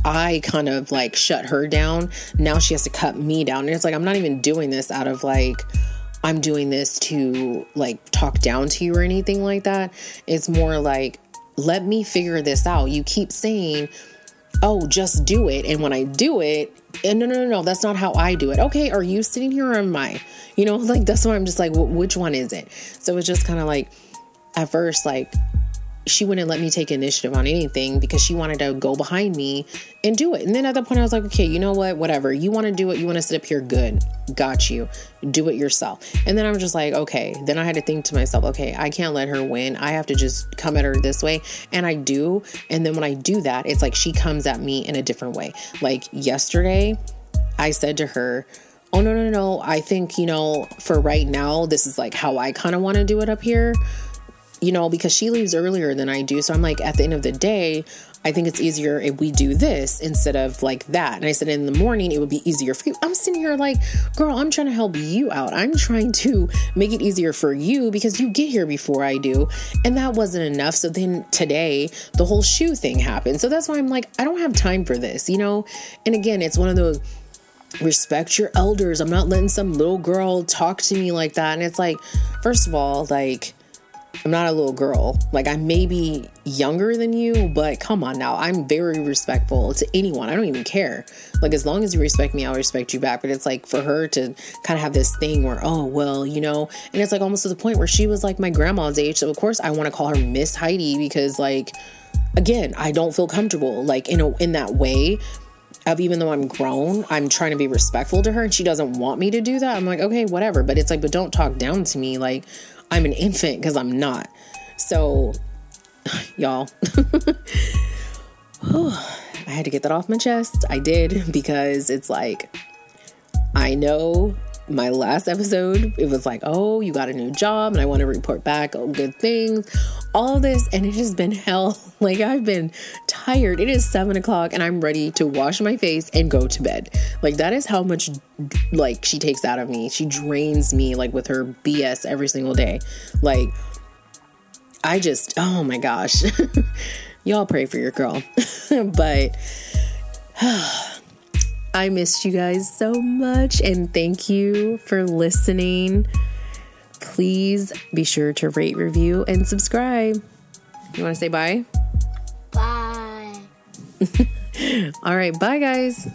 I kind of like shut her down. Now she has to cut me down. And it's like, I'm not even doing this out of like, I'm doing this to like talk down to you or anything like that. It's more like, let me figure this out. You keep saying, oh, just do it. And when I do it, and no, no, no, no, that's not how I do it. Okay, are you sitting here or am I? You know, like that's why I'm just like, which one is it? So it's just kind of like, at first, like she wouldn't let me take initiative on anything because she wanted to go behind me and do it. And then at that point, I was like, okay, you know what? Whatever. You want to do it. You want to sit up here. Good. Got you. Do it yourself. And then I'm just like, okay. Then I had to think to myself, okay, I can't let her win. I have to just come at her this way. And I do. And then when I do that, it's like she comes at me in a different way. Like yesterday, I said to her, oh, no, no, no. I think, you know, for right now, this is like how I kind of want to do it up here you know, because she leaves earlier than I do. So I'm like, at the end of the day, I think it's easier if we do this instead of like that. And I said, in the morning, it would be easier for you. I'm sitting here like, girl, I'm trying to help you out. I'm trying to make it easier for you because you get here before I do. And that wasn't enough. So then today, the whole shoe thing happened. So that's why I'm like, I don't have time for this, you know? And again, it's one of those respect your elders. I'm not letting some little girl talk to me like that. And it's like, first of all, like, I'm not a little girl. Like, I may be younger than you, but come on now. I'm very respectful to anyone. I don't even care. Like, as long as you respect me, I'll respect you back. But it's like for her to kind of have this thing where, oh, well, you know, and it's like almost to the point where she was like my grandma's age. So, of course, I want to call her Miss Heidi because, like, again, I don't feel comfortable, like, in, a, in that way of even though I'm grown, I'm trying to be respectful to her and she doesn't want me to do that. I'm like, okay, whatever. But it's like, but don't talk down to me. Like, I'm an infant because I'm not. So, y'all, I had to get that off my chest. I did because it's like, I know my last episode, it was like, oh, you got a new job and I want to report back on good things, all this. And it has been hell. Like, I've been tired. It is seven o'clock and I'm ready to wash my face and go to bed. Like, that is how much, like, she takes out of me. She drains me, like, with her BS every single day. Like, I just, oh my gosh. Y'all pray for your girl. but, I missed you guys so much and thank you for listening. Please be sure to rate, review, and subscribe. You want to say bye? Bye. All right, bye, guys.